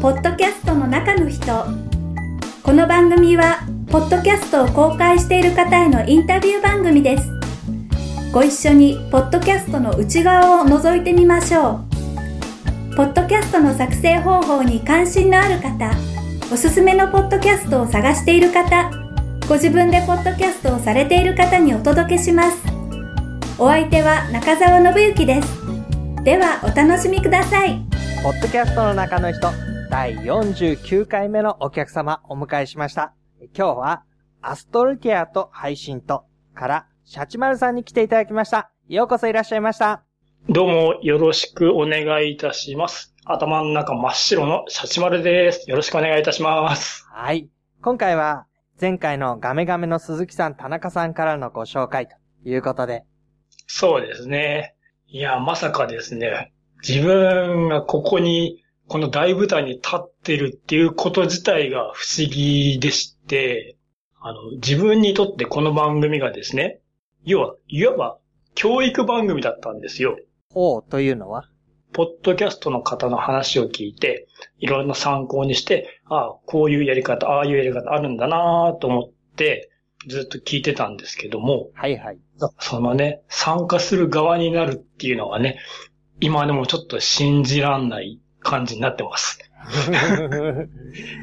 ポッドキャストの中の人。この番組はポッドキャストを公開している方へのインタビュー番組です。ご一緒にポッドキャストの内側を覗いてみましょう。ポッドキャストの作成方法に関心のある方おすすめのポッドキャストを探している方ご自分でポッドキャストをされている方にお届けします。お相手は中澤信之です。ではお楽しみください。ポッドキャストの中の人、第49回目のお客様お迎えしました。今日は、アストルティアと配信とから、シャチマルさんに来ていただきました。ようこそいらっしゃいました。どうもよろしくお願いいたします。頭の中真っ白のシャチマルです。よろしくお願いいたします。はい。今回は、前回のガメガメの鈴木さん、田中さんからのご紹介ということで、そうですね。いや、まさかですね。自分がここに、この大舞台に立ってるっていうこと自体が不思議でして、あの、自分にとってこの番組がですね、要は、いわば教育番組だったんですよ。おうというのは？ポッドキャストの方の話を聞いて、いろんな参考にして、ああ、こういうやり方、ああいうやり方あるんだなと思って、ずっと聞いてたんですけども、はいはい。そのね、参加する側になるっていうのはね、今でもちょっと信じらんない感じになってます。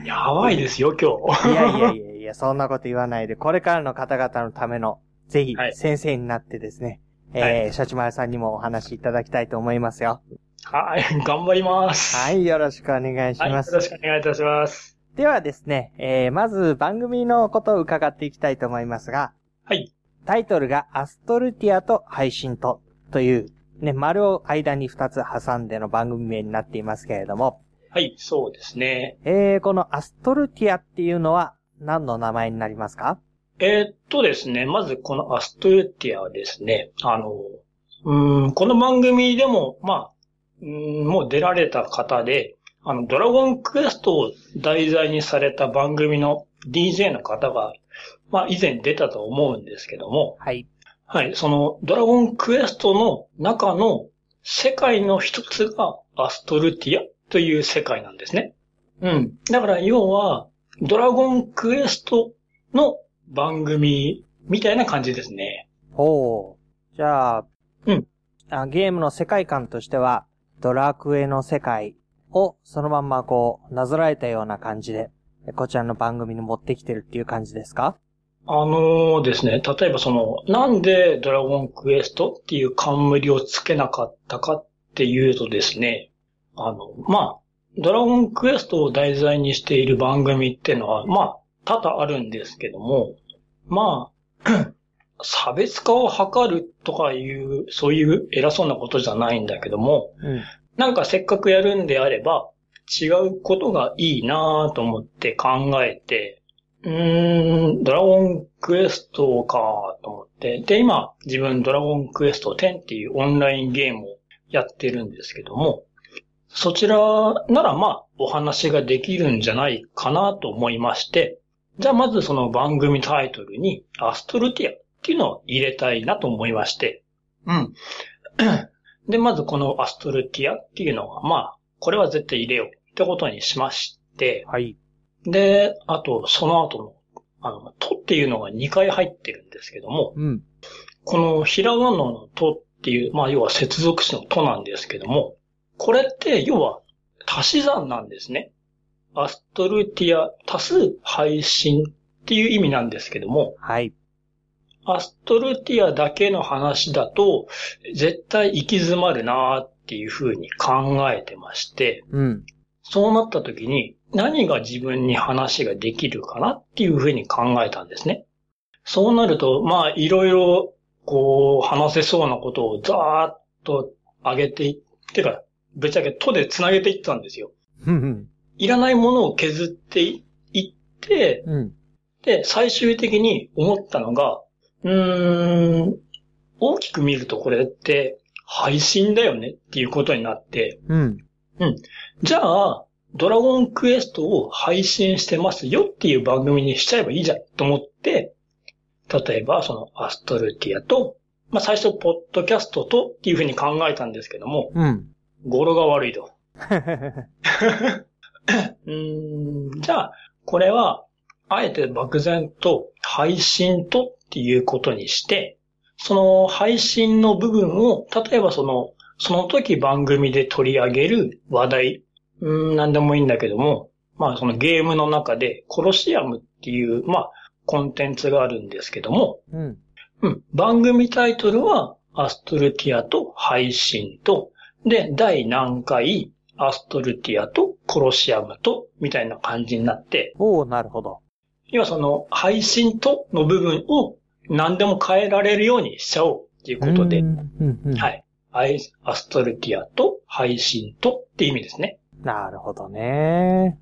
やばいですよ、今日。いやいやいやいや、そんなこと言わないで、これからの方々のための、ぜひは、い先生になってですね、はえー、シャチマルさんにもお話しいただきたいと思いますよ。はい、頑張ります。はい、よろしくお願いしはい、よます。ろしくお願いいたします。ではですね、えー、まず番組のことを伺っていきたいと思いますが、はい。タイトルがアストルティアと配信とという、ね、丸を間に2つ挟んでの番組名になっていますけれども、はい、そうですね。えー、このアストルティアっていうのは何の名前になりますか？えーっとですね、まずこのアストルティアはですね、あの、うーん、この番組でも、まあ、うーん、もう出られた方で、あの、ドラゴンクエストを題材にされた番組の DJ の方が、まあ、以前出たと思うんですけども、はい。はい、そのドラゴンクエストの中の世界の一つがアストルティアという世界なんですね。うん。だから要は、ドラゴンクエストの番組みたいな感じですね。ほう。じゃあ、うんあ。ゲームの世界観としては、ドラクエの世界をそのまんまこう、なぞらえたような感じで、こちらの番組に持ってきてるっていう感じですか？あのですね、例えばその、なんでドラゴンクエストっていう冠をつけなかったかっていうとですね、あの、まあ、ドラゴンクエストを題材にしている番組っていうのは、まあ、多々あるんですけども、まあ、差別化を図るとかいう、そういう偉そうなことじゃないんだけども、うん。なんかせっかくやるんであれば、違うことがいいなと思って考えて、うーん、ドラゴンクエストかと思って、で、今、自分ドラゴンクエスト10っていうオンラインゲームをやってるんですけども、そちらならまあ、お話ができるんじゃないかなと思いまして、じゃあまずその番組タイトルにアストルティアっていうのを入れたいなと思いまして、うん。で、まずこのアストルティアっていうのは、まあ、これは絶対入れようってことにしまして、はい。で、あと、その後の、あの、とっていうのが2回入ってるんですけども、うん。このひらがなのとっていう、まあ、要は接続詞のとなんですけども、これって、要は、足し算なんですね。アストルティア足す配信っていう意味なんですけども、はい。アストルティアだけの話だと、絶対行き詰まるなーっていうふうに考えてまして、うん。そうなった時に何が自分に話ができるかなっていうふうに考えたんですね。そうなると、まあいろいろこう話せそうなことをざーっと上げていってか、ぶっちゃけとで繋げていったんですよ。いらないものを削っていって、うん。で、最終的に思ったのが、うーん、大きく見るとこれって配信だよねっていうことになって、うん。じゃあ、ドラゴンクエストを配信してますよっていう番組にしちゃえばいいじゃんと思って、例えばそのアストルティアと、まあ最初ポッドキャストとっていうふうに考えたんですけども、うん。語呂が悪いと。うーん、じゃあ、これは、あえて漠然と配信とっていうことにして、その配信の部分を、例えばその、その時番組で取り上げる話題、うーん、なんでもいいんだけども、まあそのゲームの中でコロシアムっていう、まあコンテンツがあるんですけども、うん。うん、番組タイトルはアストルティアと配信と、で、第何回アストルティアとコロシアムと、みたいな感じになって、おおなるほど。要はその配信との部分を何でも変えられるようにしちゃおうっていうことでう、んうんうんはい。アストルティアと配信とって意味ですね。なるほどね。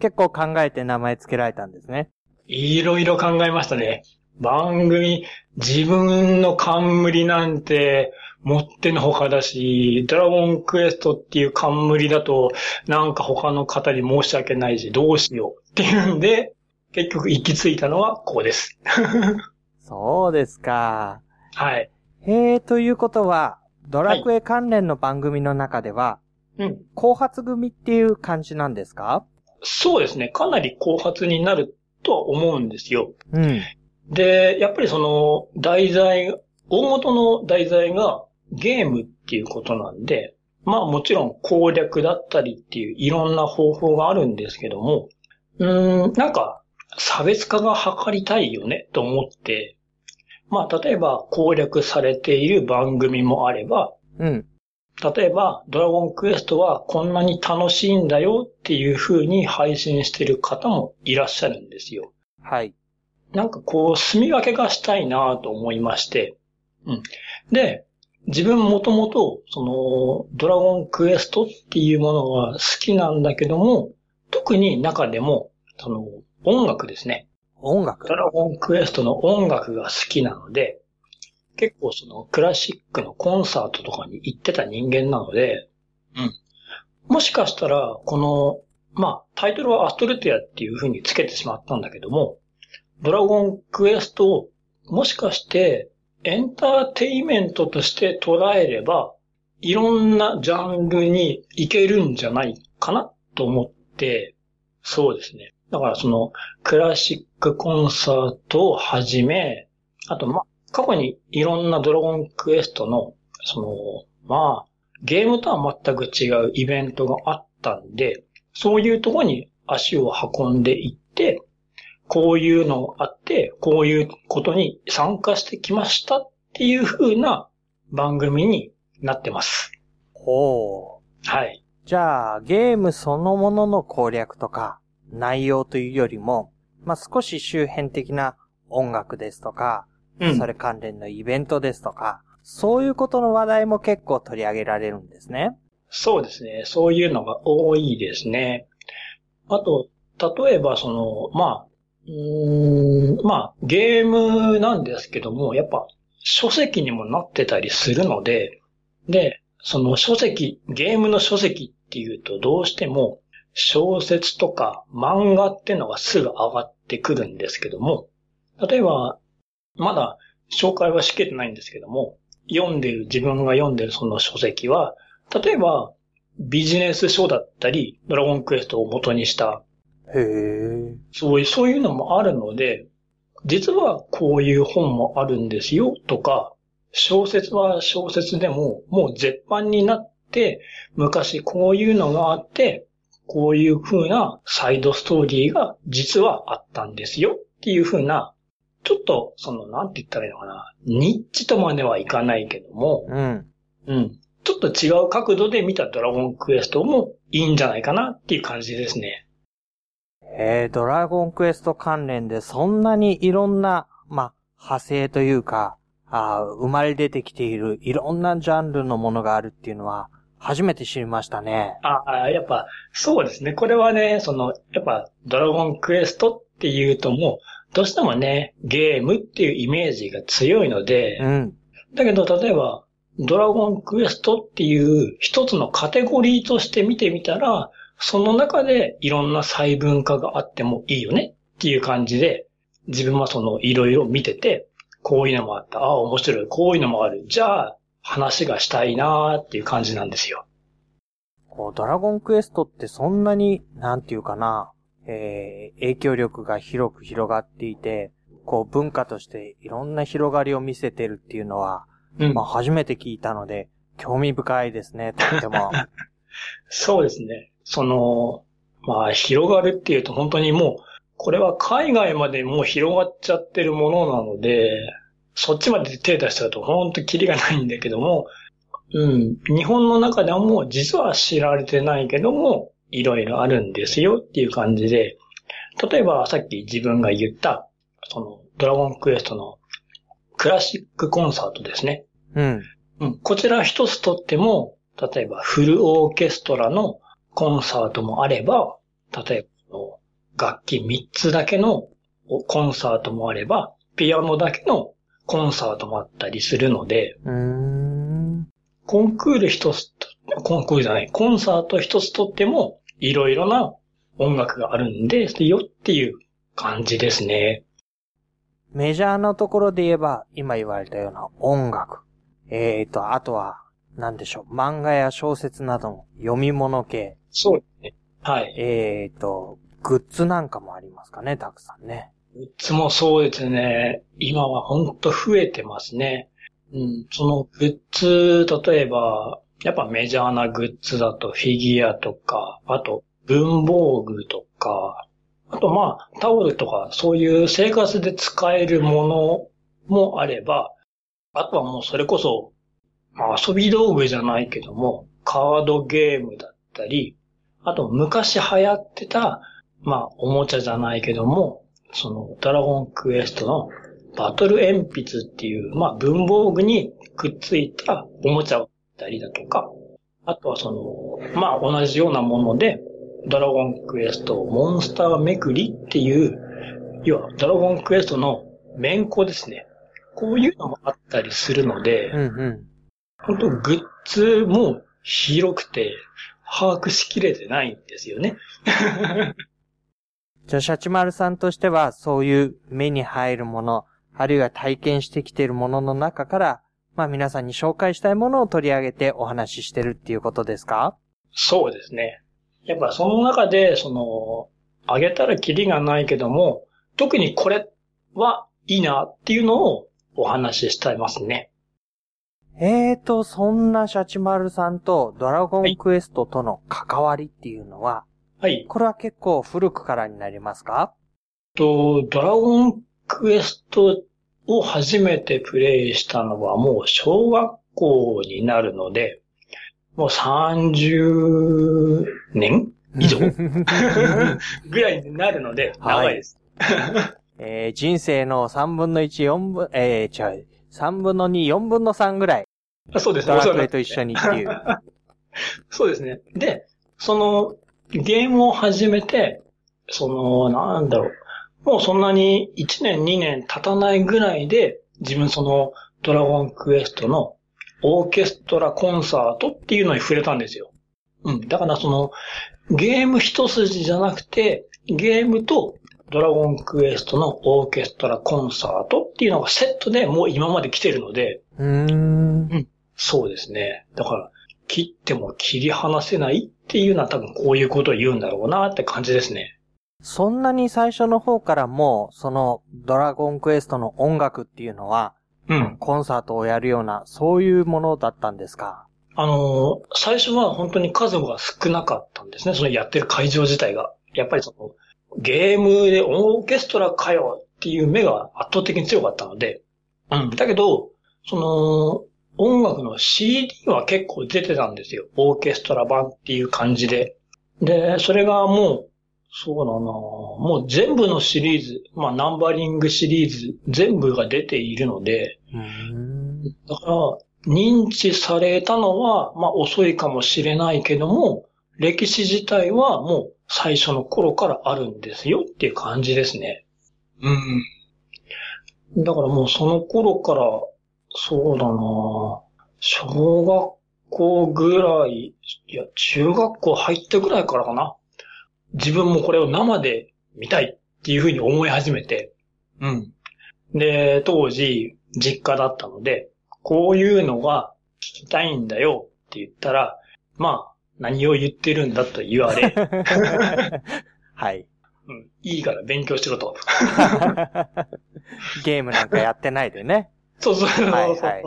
結構考えて名前付けられたんですね。いろいろ考えましたね。番組、自分の冠なんて持ってのほかだし、ドラゴンクエストっていう冠だと、なんか他の方に申し訳ないし、どうしようっていうんで、結局行き着いたのはこうです。そうですか。はい。へえ、ということは、ドラクエ関連の番組の中では、うん。後発組っていう感じなんですか？そうですね。かなり後発になるとは思うんですよ。うん。で、やっぱりその題材、大元の題材がゲームっていうことなんで、まあもちろん攻略だったりっていういろんな方法があるんですけども、うーん、なんか差別化が図りたいよねと思って、まあ例えば攻略されている番組もあれば、うん。例えば、ドラゴンクエストはこんなに楽しいんだよっていう風に配信してる方もいらっしゃるんですよ。はい。なんかこう、住み分けがしたいなと思いまして。うん。で、自分もともと、その、ドラゴンクエストっていうものが好きなんだけども、特に中でも、その、音楽ですね。音楽？ド。ラゴンクエストの音楽が好きなので、結構そのクラシックのコンサートとかに行ってた人間なので、うん。もしかしたら、この、まあ、タイトルはアストルティアっていう風につけてしまったんだけども、ドラゴンクエストを、もしかして、エンターテイメントとして捉えれば、いろんなジャンルに行けるんじゃないかなと思って、そうですね。だからその、クラシックコンサートをはじめ、あと、ま、過去にいろんなドラゴンクエストの、その、まあ、ゲームとは全く違うイベントがあったんで、そういうところに足を運んでいって、こういうのがあって、こういうことに参加してきましたっていう風な番組になってます。ほう。はい。じゃあ、ゲームそのものの攻略とか、内容というよりも、まあ、少し周辺的な音楽ですとか、うんそれ関連のイベントですとか、そういうことの話題も結構取り上げられるんですね。そうですね。そういうのが多いですね。あと、例えばその、まあ、うーん、まあ、ゲームなんですけども、やっぱ書籍にもなってたりするので、で、その書籍、ゲームの書籍っていうとどうしても小説とか漫画ってのがすぐ上がってくるんですけども、例えば、まだ紹介はしきれてないんですけども、読んでる、自分が読んでるその書籍は、例えば、ビジネス書だったり、ドラゴンクエストを元にした、へえ。そういう、そういうのもあるので、実はこういう本もあるんですよとか、小説は小説でももう絶版になって、昔こういうのがあって、こういう風なサイドストーリーが実はあったんですよっていう風な、ちょっと、その、なんて言ったらいいのかな、ニッチとまではいかないけども、うん。うん。ちょっと違う角度で見たドラゴンクエストもいいんじゃないかなっていう感じですね。えー、ドラゴンクエスト関連でそんなにいろんな、まあ、派生というか、あー生まれ出てきているいろんなジャンルのものがあるっていうのは、初めて知りましたね。ああ、やっぱ、そうですね。これはね、その、やっぱ、ドラゴンクエストっていうともう、どうしてもね、ゲームっていうイメージが強いので、うん。だけど、例えば、ドラゴンクエストっていう一つのカテゴリーとして見てみたら、その中でいろんな細分化があってもいいよねっていう感じで、自分はそのいろいろ見てて、こういうのもあった。ああ、面白い。こういうのもある。じゃあ、話がしたいなーっていう感じなんですよ。こう、ドラゴンクエストってそんなに、なんていうかな、えー、影響力が広く広がっていて、こう、文化としていろんな広がりを見せてるっていうのは、うんまあ、初めて聞いたので、興味深いですね、とっても。そうですね。その、まあ、広がるっていうと本当にもう、これは海外までもう広がっちゃってるものなので、そっちまで手出しちゃうと本当キリがないんだけども、うん、日本の中ではもう実は知られてないけども、いろいろあるんですよっていう感じで、例えばさっき自分が言った、その、ドラゴンクエストのクラシックコンサートですね。うん。うん、こちら一つとっても、例えばフルオーケストラのコンサートもあれば、例えば楽器3つだけのコンサートもあれば、ピアノだけのコンサートもあったりするので、うーん。コンクール一つと、コンクールじゃない、コンサート一つとっても、いろいろな音楽があるんですよっていう感じですね。メジャーなところで言えば、今言われたような音楽。えーと、あとは、なんでしょう、漫画や小説などの読み物系。そうですね。はい。えーと、グッズなんかもありますかね、たくさんね。グッズもそうですね。今はほんと増えてますね。うん、そのグッズ、例えば、やっぱメジャーなグッズだとフィギュアとか、あと文房具とか、あとまあタオルとかそういう生活で使えるものもあれば、あとはもうそれこそ、まあ遊び道具じゃないけども、カードゲームだったり、あと昔流行ってた、まあおもちゃじゃないけども、そのドラゴンクエストのバトル鉛筆っていう、まあ文房具にくっついたおもちゃだったりだとか、あとはその、まあ同じようなもので、ドラゴンクエストモンスターめくりっていう、要はドラゴンクエストの面子ですね。こういうのもあったりするので、うんうん。本当グッズも広くて把握しきれてないんですよね。じゃあ、シャチマルさんとしては、そういう目に入るもの、あるいは体験してきているものの中から、まあ皆さんに紹介したいものを取り上げてお話ししてるっていうことですか？そうですね。やっぱその中で、その、あげたらキリがないけども、特にこれはいいなっていうのをお話ししたいますね。えーと、そんなシャチマルさんとドラゴンクエストとの関わりっていうのは、はい。これは結構古くからになりますか？と、ドラゴンクエストを初めてプレイしたのはもう小学校になるので、もう30年以上ぐらいになるので、はい長いです。えー、人生の3分の1、4分、えー、違う、3分の2、4分の3ぐらい、あそうですドラクエと一緒にっていう。そうですね。で、その、ゲームを始めて、その、なんだろう。もうそんなに1年2年経たないぐらいで、自分その、ドラゴンクエストのオーケストラコンサートっていうのに触れたんですよ。うん。だからその、ゲーム一筋じゃなくて、ゲームとドラゴンクエストのオーケストラコンサートっていうのがセットでもう今まで来てるので、うーん。そうですね。だから、切っても切り離せないっていうのは多分こういうことを言うんだろうなって感じですね。そんなに最初の方からもう、その、ドラゴンクエストの音楽っていうのは、うん。コンサートをやるような、そういうものだったんですか？あのー最初は本当に数が少なかったんですね。そのやってる会場自体が。やっぱりその、ゲームでオーケストラかよっていう目が圧倒的に強かったので。うん。だけど、その、音楽の CD は結構出てたんですよ。オーケストラ版っていう感じで。で、それがもう、そうだなもう全部のシリーズ、まあナンバリングシリーズ全部が出ているので、うーん。だから、認知されたのは、まあ遅いかもしれないけども、歴史自体はもう最初の頃からあるんですよっていう感じですね。うん。だからもうその頃から、そうだな小学校ぐらい、いや、中学校入ってぐらいからかな。自分もこれを生で見たいっていうふうに思い始めて。うん。で、当時、実家だったので、こういうのが聞きたいんだよって言ったら、まあ、何を言ってるんだと言われ、はい。うん、いいから勉強しろと。ゲームなんかやってないでね。そうそうそうそうそう。はいはい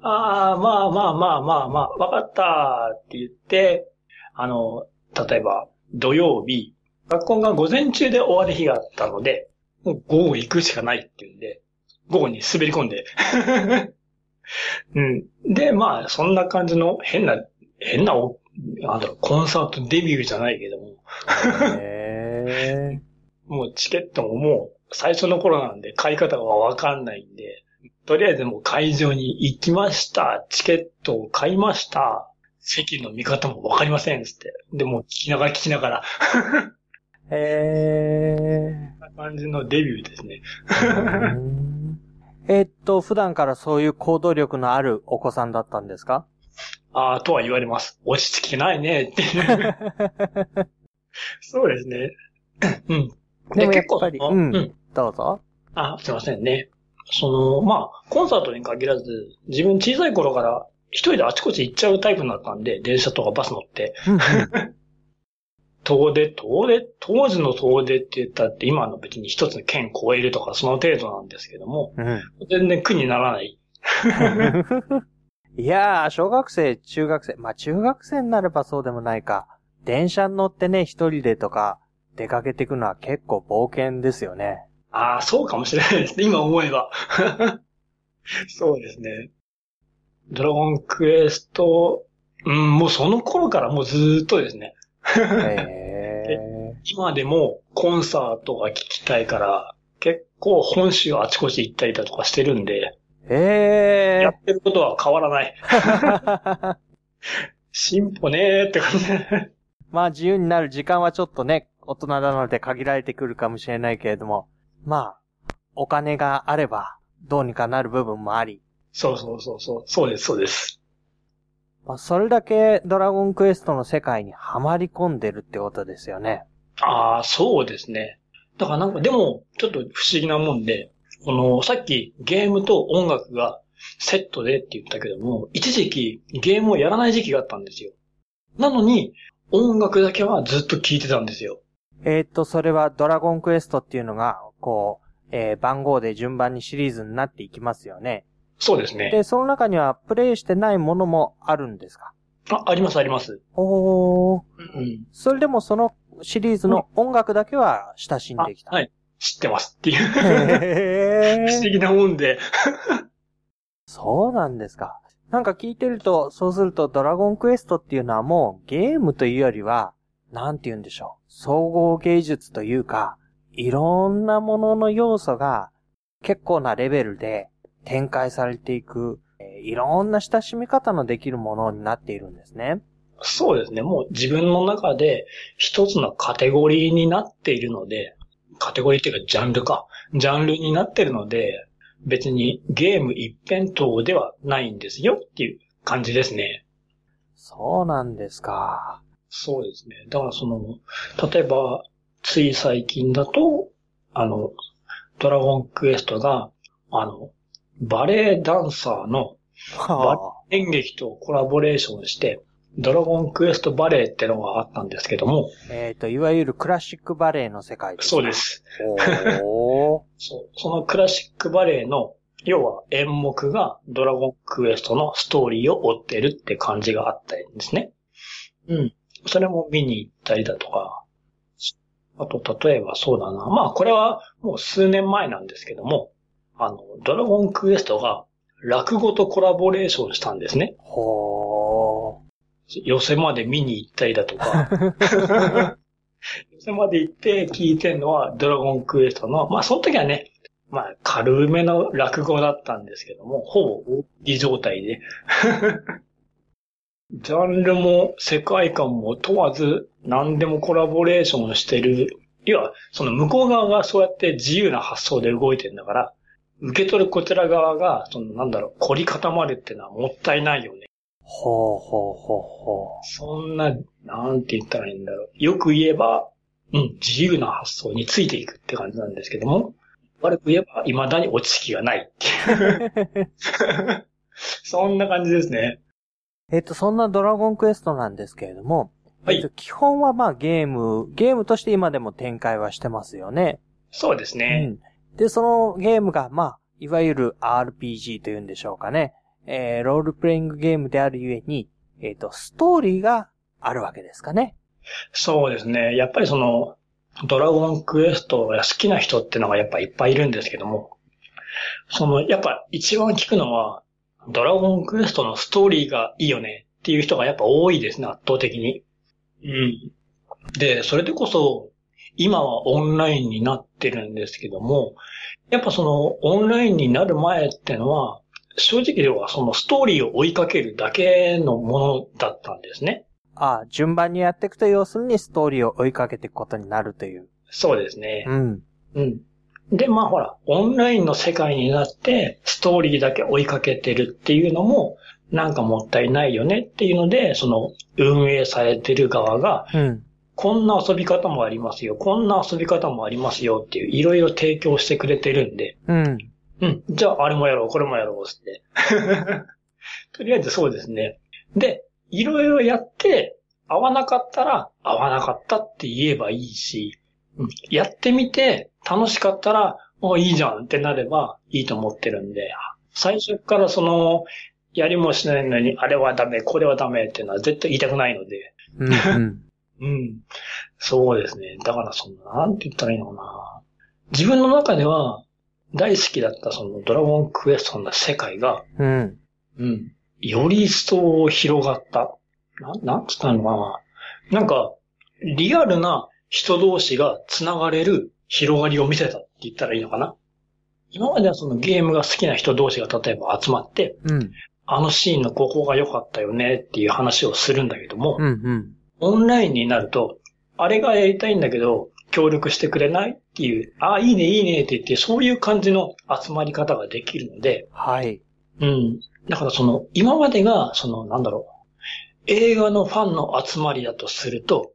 ああ、まあまあまあまあまあ、わかったって言って、あの、例えば土曜日、学校が午前中で終わる日があったので、もう午後行くしかないっていうんで、午後に滑り込んで。うん。で、まあ、そんな感じの変な、変なお、なんだろう、コンサートデビューじゃないけども、へ もうチケットももう最初の頃なんで買い方がわかんないんで、とりあえずもう会場に行きました。チケットを買いました。席の見方もわかりません。つって。で、もう聞きながら聞きながら、ー。へこんな感じのデビューですね。えっと、普段からそういう行動力のあるお子さんだったんですか？ああ、とは言われます。落ち着きないね、っていう。そうですね。うん。でもやっぱりそのうんうん。どうぞ。あ、すいませんね。その、まあ、コンサートに限らず、自分小さい頃から一人であちこち行っちゃうタイプになったんで、電車とかバス乗って。遠出、遠出、当時の遠出って言ったって今の別に一つの県超えるとかその程度なんですけども、うん。全然苦にならない。いやー、小学生、中学生、まあ中学生になればそうでもないか。電車に乗ってね、一人でとか出かけていくのは結構冒険ですよね。ああ、そうかもしれないですね、今思えば。そうですね。ドラゴンクエスト、うん、もうその頃からもうずーっとですね。へ 今でもコンサートが聞きたいから、結構本州あちこち行ったりだとかしてるんで、ー。へやってることは変わらない。ー。進歩ねーって感じ。まあ自由になる時間はちょっとね、大人なので限られてくるかもしれないけれども、まあ、お金があればどうにかなる部分もあり、そうそうそうそう。そうです、そうです。まあ、それだけドラゴンクエストの世界にはまり込んでるってことですよね。ああ、そうですね。だからなんか、でも、ちょっと不思議なもんで、この、さっきゲームと音楽がセットでって言ったけども、一時期ゲームをやらない時期があったんですよ。なのに、音楽だけはずっと聴いてたんですよ。えーっと、それはドラゴンクエストっていうのが、こう、えー番号で順番にシリーズになっていきますよね。そうですね。で、その中にはプレイしてないものもあるんですか？あ、あります、あります。おー。うん。それでもそのシリーズの音楽だけは親しんあできた。はい。知ってますっていう。不思議なもんで。そうなんですか。なんか聞いてると、そうするとドラゴンクエストっていうのはもうゲームというよりは、なんて言うんでしょう。総合芸術というか、いろんなものの要素が結構なレベルで展開されていく、えーいろんな親しみ方のできるものになっているんですね。そうですね。もう自分の中で一つのカテゴリーになっているので、カテゴリーっていうかジャンルか。ジャンルになっているので、別にゲーム一辺倒ではないんですよっていう感じですね。そうなんですか。そうですね。だからその、例えば、つい最近だと、あの、ドラゴンクエストが、あの、バレエダンサーのは演劇とコラボレーションして、ドラゴンクエストバレエってのがあったんですけども、あ、えっ、と、いわゆるクラシックバレエの世界ですかそうで。す。おー。そう。そのクラシックバレエの、要は演目がドラゴンクエストのストーリーを追ってるって感じがあったんですね。うん。それも見に行ったりだとか、あと、例えばそうだな。まあ、これはもう数年前なんですけども、あの、ドラゴンクエストが落語とコラボレーションしたんですね。ほ寄せまで見に行ったりだとか、ー。寄せまで行って聞いてるのはドラゴンクエストの、まあその時はね、まあ軽めの落語だったんですけども、ほぼ大喜利状態で。ジャンルも世界観も問わず何でもコラボレーションしてる。要は、その向こう側がそうやって自由な発想で動いてるんだから、受け取るこちら側が、そのなんだろう、凝り固まるっていうのはもったいないよね。ほうほうほうほそんな、なんて言ったらいいんだろう。よく言えば、うん、自由な発想についていくって感じなんですけども、悪く言えば、未だに落ち着きがないっていう。そんな感じですね。えっ、と、そんなドラゴンクエストなんですけれども、はいえっと、基本はまあゲーム、ゲームとして今でも展開はしてますよね。そうですね。うん。で、そのゲームが、まあ、いわゆる RPG というんでしょうかね。えー、ロールプレイングゲームであるゆえに、えっ、と、ストーリーがあるわけですかね。そうですね。やっぱりその、ドラゴンクエストが好きな人ってのがやっぱいっぱいいるんですけども、その、やっぱ一番聞くのは、ドラゴンクエストのストーリーがいいよねっていう人がやっぱ多いですね、圧倒的に。うん。で、それでこそ、今はオンラインになってるんですけども、やっぱそのオンラインになる前ってのは、正直ではそのストーリーを追いかけるだけのものだったんですね。ああ、順番にやっていくと要するにストーリーを追いかけていくことになるという。そうですね。うん。うん。で、まあほら、オンラインの世界になって、ストーリーだけ追いかけてるっていうのも、なんかもったいないよねっていうので、その、運営されてる側が、うん。こんな遊び方もありますよ、こんな遊び方もありますよっていう、いろいろ提供してくれてるんで、うん。うん、じゃああれもやろう、これもやろうって。とりあえずそうですね。で、いろいろやって、合わなかったら、合わなかったって言えばいいし、うんやってみて、楽しかったら、もういいじゃんってなればいいと思ってるんで、最初からその、やりもしないのに、あれはダメ、これはダメっていうのは絶対言いたくないので、うん。うん。うん。そうですね。だからその、なんて言ったらいいのかな。自分の中では、大好きだったそのドラゴンクエストの世界が、うん。うん。より一層広がった。なん、なんつったのかな。なんか、リアルな人同士が繋がれる広がりを見せたって言ったらいいのかな。今まではそのゲームが好きな人同士が例えば集まって、うん。あのシーンのここが良かったよねっていう話をするんだけども、うん。うん。オンラインになると、あれがやりたいんだけど、協力してくれないっていう、ああ、いいね、いいねって言って、そういう感じの集まり方ができるので、はい。うん。だからその、今までが、その、なんだろう、映画のファンの集まりだとすると、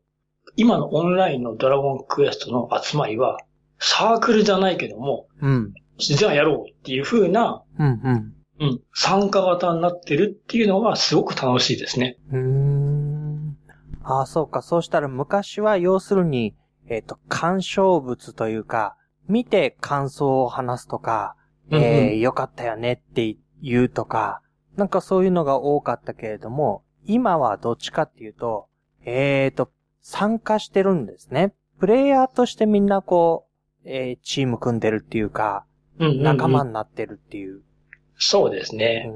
今のオンラインのドラゴンクエストの集まりは、サークルじゃないけども、うん。じゃあやろうっていう風な、うん。うん。うん、参加型になってるっていうのがすごく楽しいですね。うーん。ああ、そうか。そうしたら昔は要するに、えっ、と、鑑賞物というか、見て感想を話すとか、えうんうんー、よかったよねって言うとか、なんかそういうのが多かったけれども、今はどっちかっていうと、えーと、参加してるんですね。プレイヤーとしてみんなこう、えーチーム組んでるっていうか、うんうんうん仲間になってるっていう。そうですうね。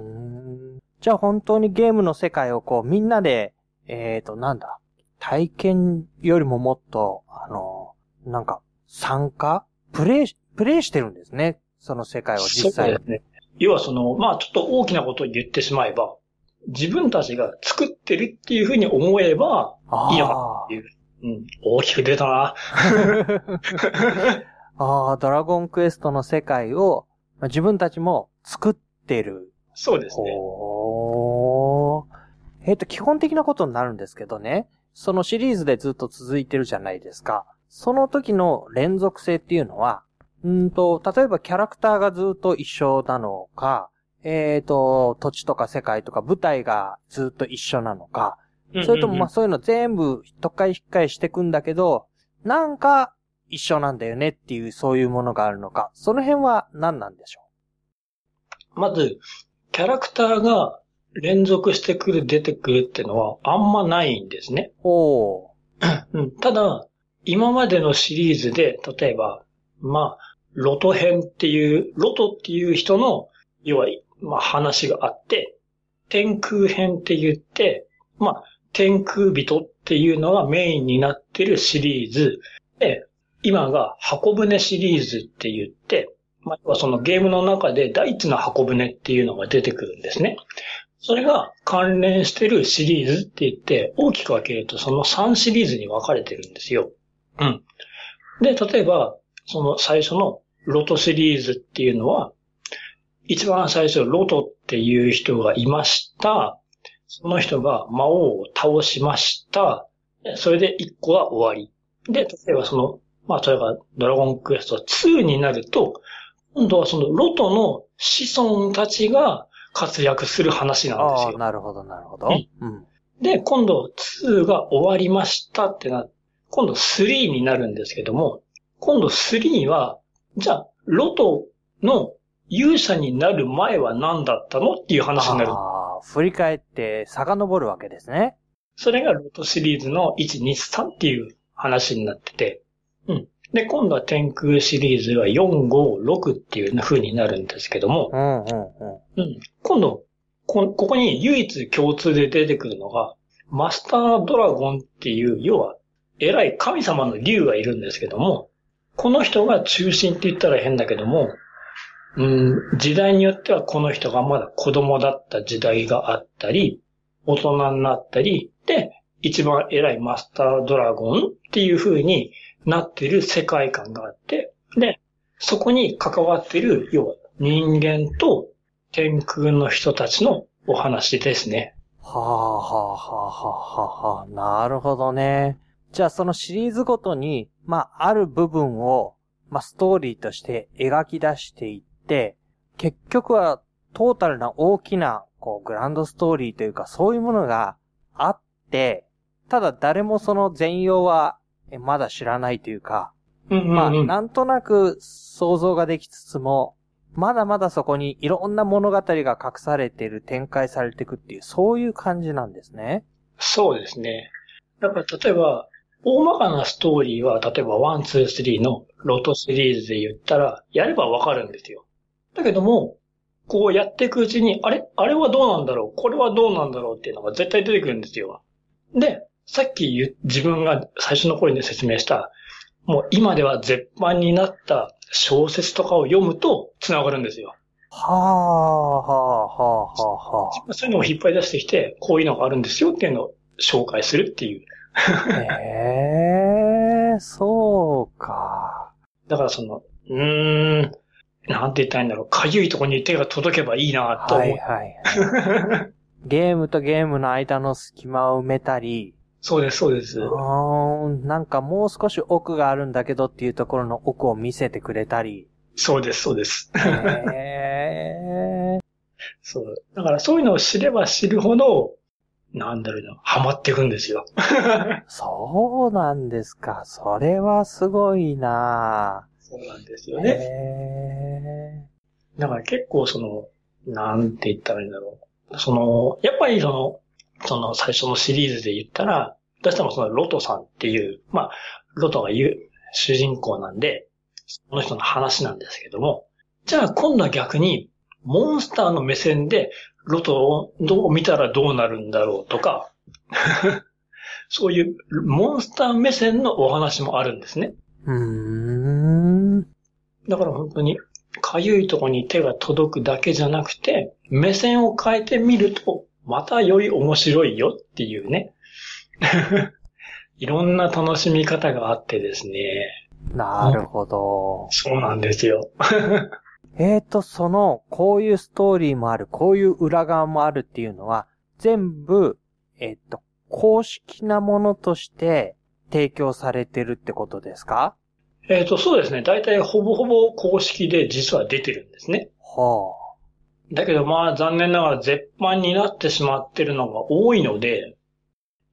じゃあ本当にゲームの世界をこうみんなで、えーと、なんだ、体験よりももっと、あの、なんか、参加プレイし、プレイしてるんですね。その世界を実際にそうです。ね。要はその、まあちょっと大きなことを言ってしまえば、自分たちが作ってるっていうふうに思えば、あいいのかっていう。うん、大きく出たな。ああ、ドラゴンクエストの世界をまあ自分たちも作ってる。そうですね。ほー。えっ、と、基本的なことになるんですけどね。そのシリーズでずっと続いてるじゃないですか。その時の連続性っていうのは、うんと、例えばキャラクターがずっと一緒なのか、えっ、と、土地とか世界とか舞台がずっと一緒なのか、それともまあそういうの全部、とっかい引っかいしてくんだけど、なんか一緒なんだよねっていうそういうものがあるのか、その辺は何なんでしょまず、キャラクターが連続してくる、出てくるっていうのはあんまないんですね。うおうん、ただ、今までのシリーズで、例えば、まあ、ロト編っていう、ロトっていう人の、要は、まあ話があって、天空編って言って、まあ、天空人っていうのがメインになってるシリーズで、今が箱舟シリーズって言って、まあ、そのゲームの中で第一の箱舟っていうのが出てくるんですね。それが関連してるシリーズって言って、大きく分けるとその3シリーズに分かれてるんですよ。うん。で、例えば、その最初のロトシリーズっていうのは、一番最初ロトっていう人がいました。その人が魔王を倒しました。でそれで1個は終わり。で、例えばその、まあ、それがドラゴンクエスト2になると、今度はそのロトの子孫たちが活躍する話なんですああ、よ。なるほど、なるほど。で、今度2が終わりましたってな、今度3になるんですけども、今度3は、じゃあ、ロトの勇者になる前は何だったのっていう話になる。ああ、振り返って遡るわけですね。それがロトシリーズの1、2、3っていう話になってて、うん。で、今度は天空シリーズは4、5、6っていう風になるんですけども、うん、うん、うん。うん。今度、こ、ここに唯一共通で出てくるのが、マスタードラゴンっていう、要は、偉い神様の竜がいるんですけども、この人が中心って言ったら変だけども、うん、時代によってはこの人がまだ子供だった時代があったり、大人になったり、で、一番偉いマスタードラゴンっていう風になってる世界観があって、で、そこに関わってる、要は人間と天空の人たちのお話ですね。はあ、はあ、はあ、はあ、はあ。なるほどね。じゃあ、そのシリーズごとに、まあ、ある部分を、まあ、ストーリーとして描き出していって、結局は、トータルな大きな、こう、グランドストーリーというか、そういうものがあって、ただ誰もその全容は、えまだ知らないというか、うんうんうんまあ、なんとなく想像ができつつも、まだまだそこにいろんな物語が隠されている、展開されていくっていう、そういう感じなんですね。そうですね。だから例えば、大まかなストーリーは、例えば1、2、3のロトシリーズで言ったら、やればわかるんですよ。だけども、こうやっていくうちに、あれ？あれはどうなんだろう？これはどうなんだろう？っていうのが絶対出てくるんですよ。で、さっき自分が最初の頃に説明した、もう今では絶版になった小説とかを読むと繋がるんですよ。はあ、はあ、はあ、はあ、はそういうのを引っ張り出してきて、こういうのがあるんですよっていうのを紹介するっていう。あ。へえ、そうか。だからその、うーん、なんて言ったらいいんだろう。かゆいところに手が届けばいいなと思う。はい、はい。ゲームとゲームの間の隙間を埋めたり、そうです、そうです。なんかもう少し奥があるんだけどっていうところの奥を見せてくれたり。そうです、そうです。へえ。そう。だからそういうのを知れば知るほど、なんだろうな、ハマっていくんですよ。そうなんですか。それはすごいなそうなんですぁ。よね。へだから結構その、なんて言ったらいいんだろう。その、やっぱりその、その最初のシリーズで言ったら、どうしてもそのロトさんっていう、まあ、ロトが言う主人公なんで、その人の話なんですけども、じゃあ今度は逆に、モンスターの目線で、ロトをどう見たらどうなるんだろうとか、そういうモンスター目線のお話もあるんですね。ーうーん。だから本当に、かゆいとこに手が届くだけじゃなくて、目線を変えてみると、またより面白いよっていうね。いろんな楽しみ方があってですね。なるほど。そうなんですよ。えーと、その、こういうストーリーもある、こういう裏側もあるっていうのは、全部、えっと、公式なものとして提供されてるってことですか？えっ、と、そうですね。大体ほぼほぼ公式で実は出てるんですね。はだけどまあ残念ながら絶版になってしまってるのが多いので、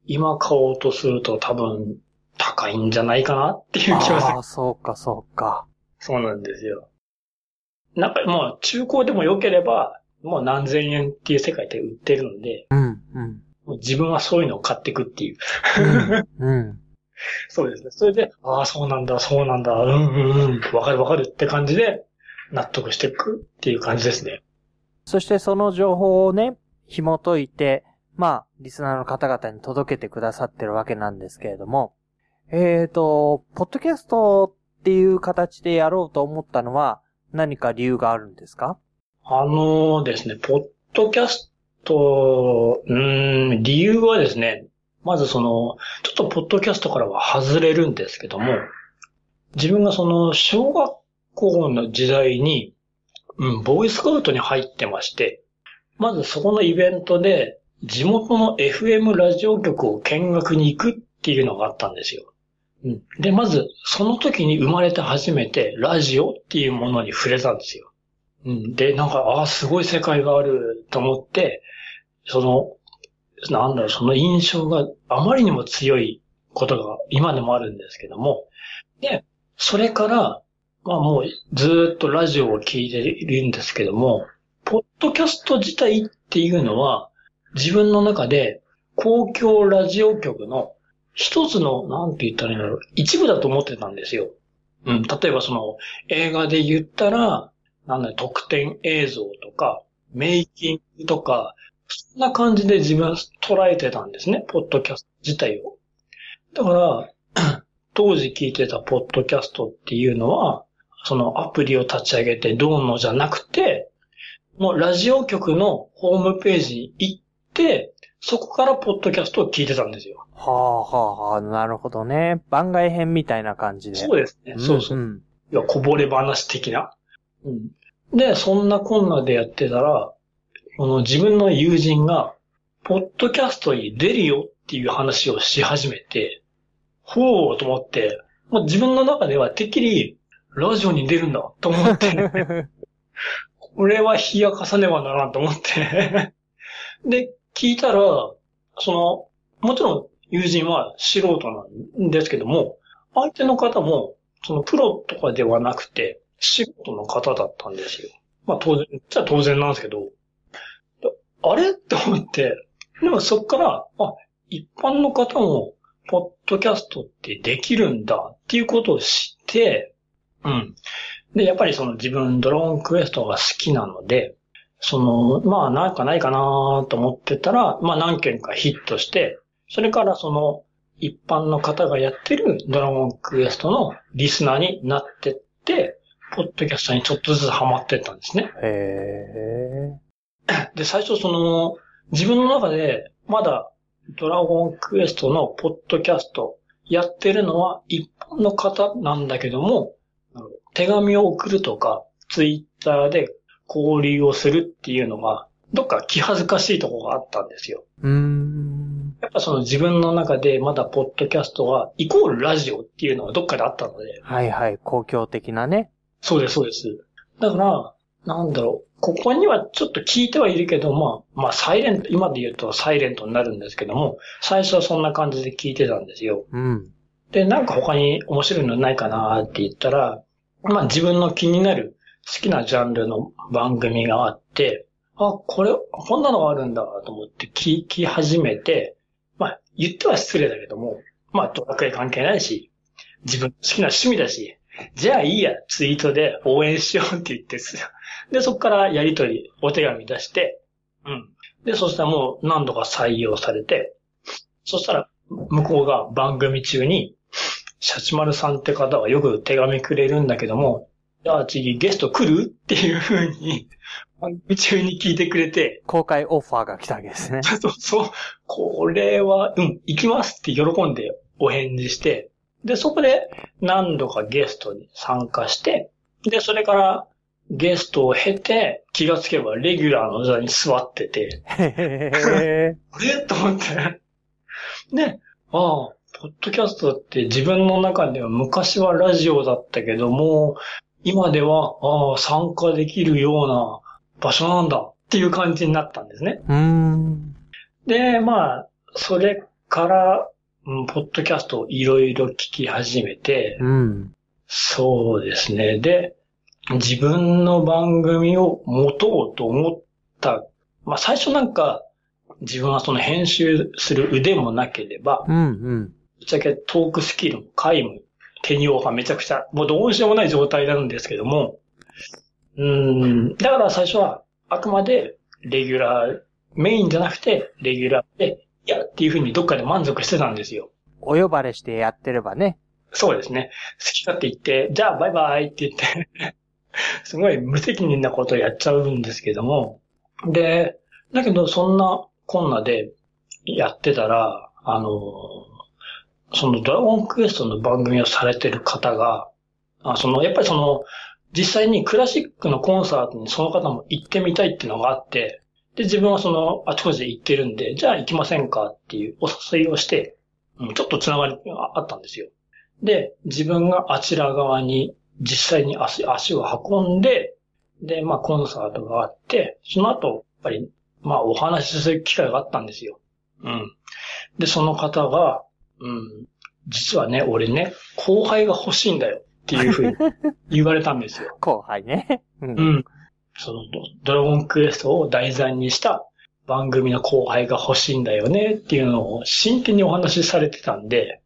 今買おうとすると多分高いんじゃないかなっていう気あ。がするああ、そうか、そうか。そうなんですよ。なんかもう中古でも良ければ、もう何千円っていう世界で売ってるので、うん、うん。もう自分はそういうのを買っていくっていう。うん、うん。そうですね。それで、ああ、そうなんだ、そうなんだ、うんうんうん、わかるわかるって感じで、納得していくっていう感じですね。そしてその情報をね、紐解いて、まあ、リスナーの方々に届けてくださってるわけなんですけれども、えーと、ポッドキャストっていう形でやろうと思ったのは何か理由があるんですか？あのですね、ポッドキャスト、うん、理由はですね、まずその、ちょっとポッドキャストからは外れるんですけども、自分がその、小学校の時代に、うん、ボーイスカウトに入ってまして、まずそこのイベントで、地元の FM ラジオ局を見学に行くっていうのがあったんですよ。うん、で、まず、その時に生まれて初めて、ラジオっていうものに触れたんですよ。うん。で、なんか、ああ、すごい世界があると思って、その、なんだろう、その印象があまりにも強いことが今でもあるんですけども、で、それから、まあもうずっとラジオを聞いているんですけども、ポッドキャスト自体っていうのは、自分の中で公共ラジオ局の一つの、なんて言ったらいいんだろう、一部だと思ってたんですよ。うん、例えばその映画で言ったら、なんだ特典映像とか、メイキングとか、そんな感じで自分は捉えてたんですね、ポッドキャスト自体を。だから、当時聞いてたポッドキャストっていうのは、そのアプリを立ち上げてどうのじゃなくて、もうラジオ局のホームページに行って、そこからポッドキャストを聞いてたんですよ。はあはあはあ、なるほどね。番外編みたいな感じで。そうですね。そうそう。んいや、こぼれ話的な。うん。で、そんなこんなでやってたら、この自分の友人が、ポッドキャストに出るよっていう話をし始めて、ほうと思って、もう自分の中ではてっきり、ラジオに出るんだと思って、これは冷やかさねばならんと思って。で、聞いたら、その、もちろん友人は素人なんですけども、相手の方も、そのプロとかではなくて、素人の方だったんですよ。まあ当然、じゃあ当然なんですけど、あれ？って思って、でもそっから、あ、一般の方も、ポッドキャストってできるんだっていうことを知って、うん。で、やっぱりその自分ドラゴンクエストが好きなので、その、まあなんかないかなと思ってたら、まあ何件かヒットして、それからその一般の方がやってるドラゴンクエストのリスナーになってって、ポッドキャストにちょっとずつハマってったんですね。へえ。で、最初その、自分の中でまだドラゴンクエストのポッドキャストやってるのは一般の方なんだけども、手紙を送るとか、ツイッターで交流をするっていうのが、どっか気恥ずかしいところがあったんですよ。うーん。やっぱその自分の中でまだポッドキャストはイコールラジオっていうのがどっかであったので、はいはい、公共的なね。そうです、そうです。だから、なんだろう、ここにはちょっと聞いてはいるけど、まあ、まあ、サイレント、今で言うとサイレントになるんですけども、最初はそんな感じで聞いてたんですよ。うん。で、なんか他に面白いのないかなって言ったら、まあ自分の気になる好きなジャンルの番組があって、あ、これ、こんなのがあるんだと思って聞き始めて、まあ言っては失礼だけども、まあドラクエ関係ないし、自分好きな趣味だし、じゃあいいや、ツイートで応援しようって言ってす、で、そこからやりとり、お手紙出して、うん。で、そしたらもう何度か採用されて、そしたら、向こうが番組中に、シャチマルさんって方はよく手紙くれるんだけども、じゃあ次ゲスト来る？っていう風に、番組中に聞いてくれて、公開オファーが来たわけですね。そう、そう、これは、うん、行きますって喜んでお返事して、で、そこで何度かゲストに参加して、で、それからゲストを経て、気がつけばレギュラーの座に座ってて、へへ あれ？と思って。で、ああ、ポッドキャストって自分の中では昔はラジオだったけども、今では、ああ、参加できるような場所なんだっていう感じになったんですね。うーん。で、まあ、それから、うんポッドキャストをいろいろ聞き始めて、うん。そうですね。で、自分の番組を持とうと思った。まあ最初なんか、自分はその編集する腕もなければ、うん、うん。ぶっちゃけトークスキルも皆無、手にオファーめちゃくちゃ、もうどうしようもない状態なんですけども、うーん、だから最初はあくまでレギュラー、メインじゃなくてレギュラーで、いやっていうふうにどっかで満足してたんですよ。お呼ばれしてやってればね。そうですね。好き勝手言って、じゃあバイバイって言って、すごい無責任なことをやっちゃうんですけども。で、だけどそんなこんなでやってたら、あの、そのドラゴンクエストの番組をされてる方が、あその、やっぱりその、実際にクラシックのコンサートにその方も行ってみたいっていうのがあって、で、自分はその、あちこちで行ってるんで、じゃあ行きませんかっていうお誘いをして、うんちょっとつながりがあったんですよ。で、自分があちら側に実際に足足を運んで、で、まあコンサートがあって、その後、やっぱり、まあお話しする機会があったんですよ。うん。で、その方が、うん、実はね、俺ね、後輩が欲しいんだよっていうふうに 言われたんですよ。後輩ね。うんうん。そのド、ドラゴンクエストを題材にした番組の後輩が欲しいんだよねっていうのを真剣にお話しされてたんで、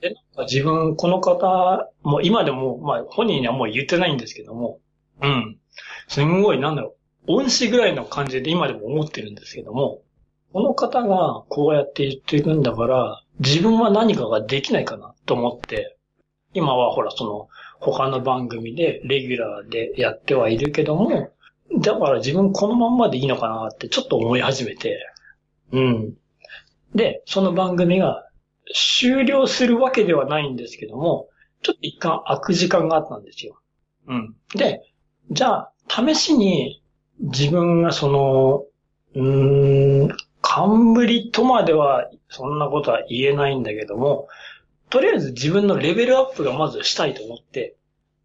で、自分、この方、もう今でも、まあ本人にはもう言ってないんですけども、うん。すんごい、なんだろう、恩師ぐらいの感じで今でも思ってるんですけども、この方がこうやって言っていくんだから、自分は何かができないかなと思って、今はほら、その、他の番組でレギュラーでやってはいるけども、だから自分このまんまでいいのかなってちょっと思い始めて、うん。で、その番組が終了するわけではないんですけども、ちょっと一旦空く時間があったんですよ。うん。で、じゃあ、試しに自分がその、うーん、冠とまではそんなことは言えないんだけども、とりあえず自分のレベルアップがまずしたいと思って、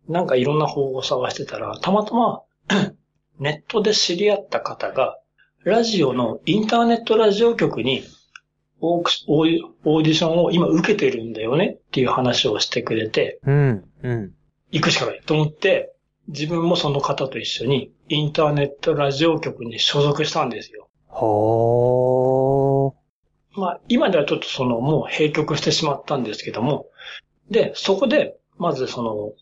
なんかいろんな方法を探してたら、たまたま ネットで知り合った方が、ラジオのインターネットラジオ局にオーディションを今受けてるんだよねっていう話をしてくれて、うん。うん。行くしかないと思って、自分もその方と一緒にインターネットラジオ局に所属したんですよ。ほー。まあ、今ではちょっとその、もう閉局してしまったんですけども、で、そこで、まずその、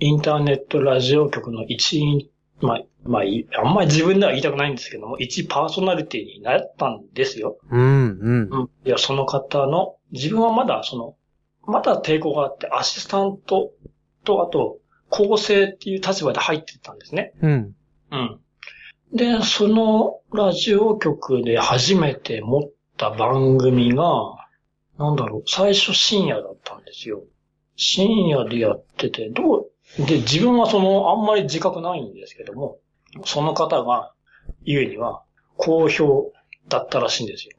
インターネットラジオ局の一員、まあ、まあ、いあんまり自分では言いたくないんですけども、一パーソナリティになったんですよ。うん。うん。うん。いや、その方の、自分はまだその、まだ抵抗があって、アシスタントと、あと、構成っていう立場で入ってたんですね。うん。うん。で、そのラジオ局で初めて持った番組が、なんだろう、最初深夜だったんですよ。深夜でやってて、どう、で、自分はその、あんまり自覚ないんですけども、その方が言うには、好評だったらしいんですよ。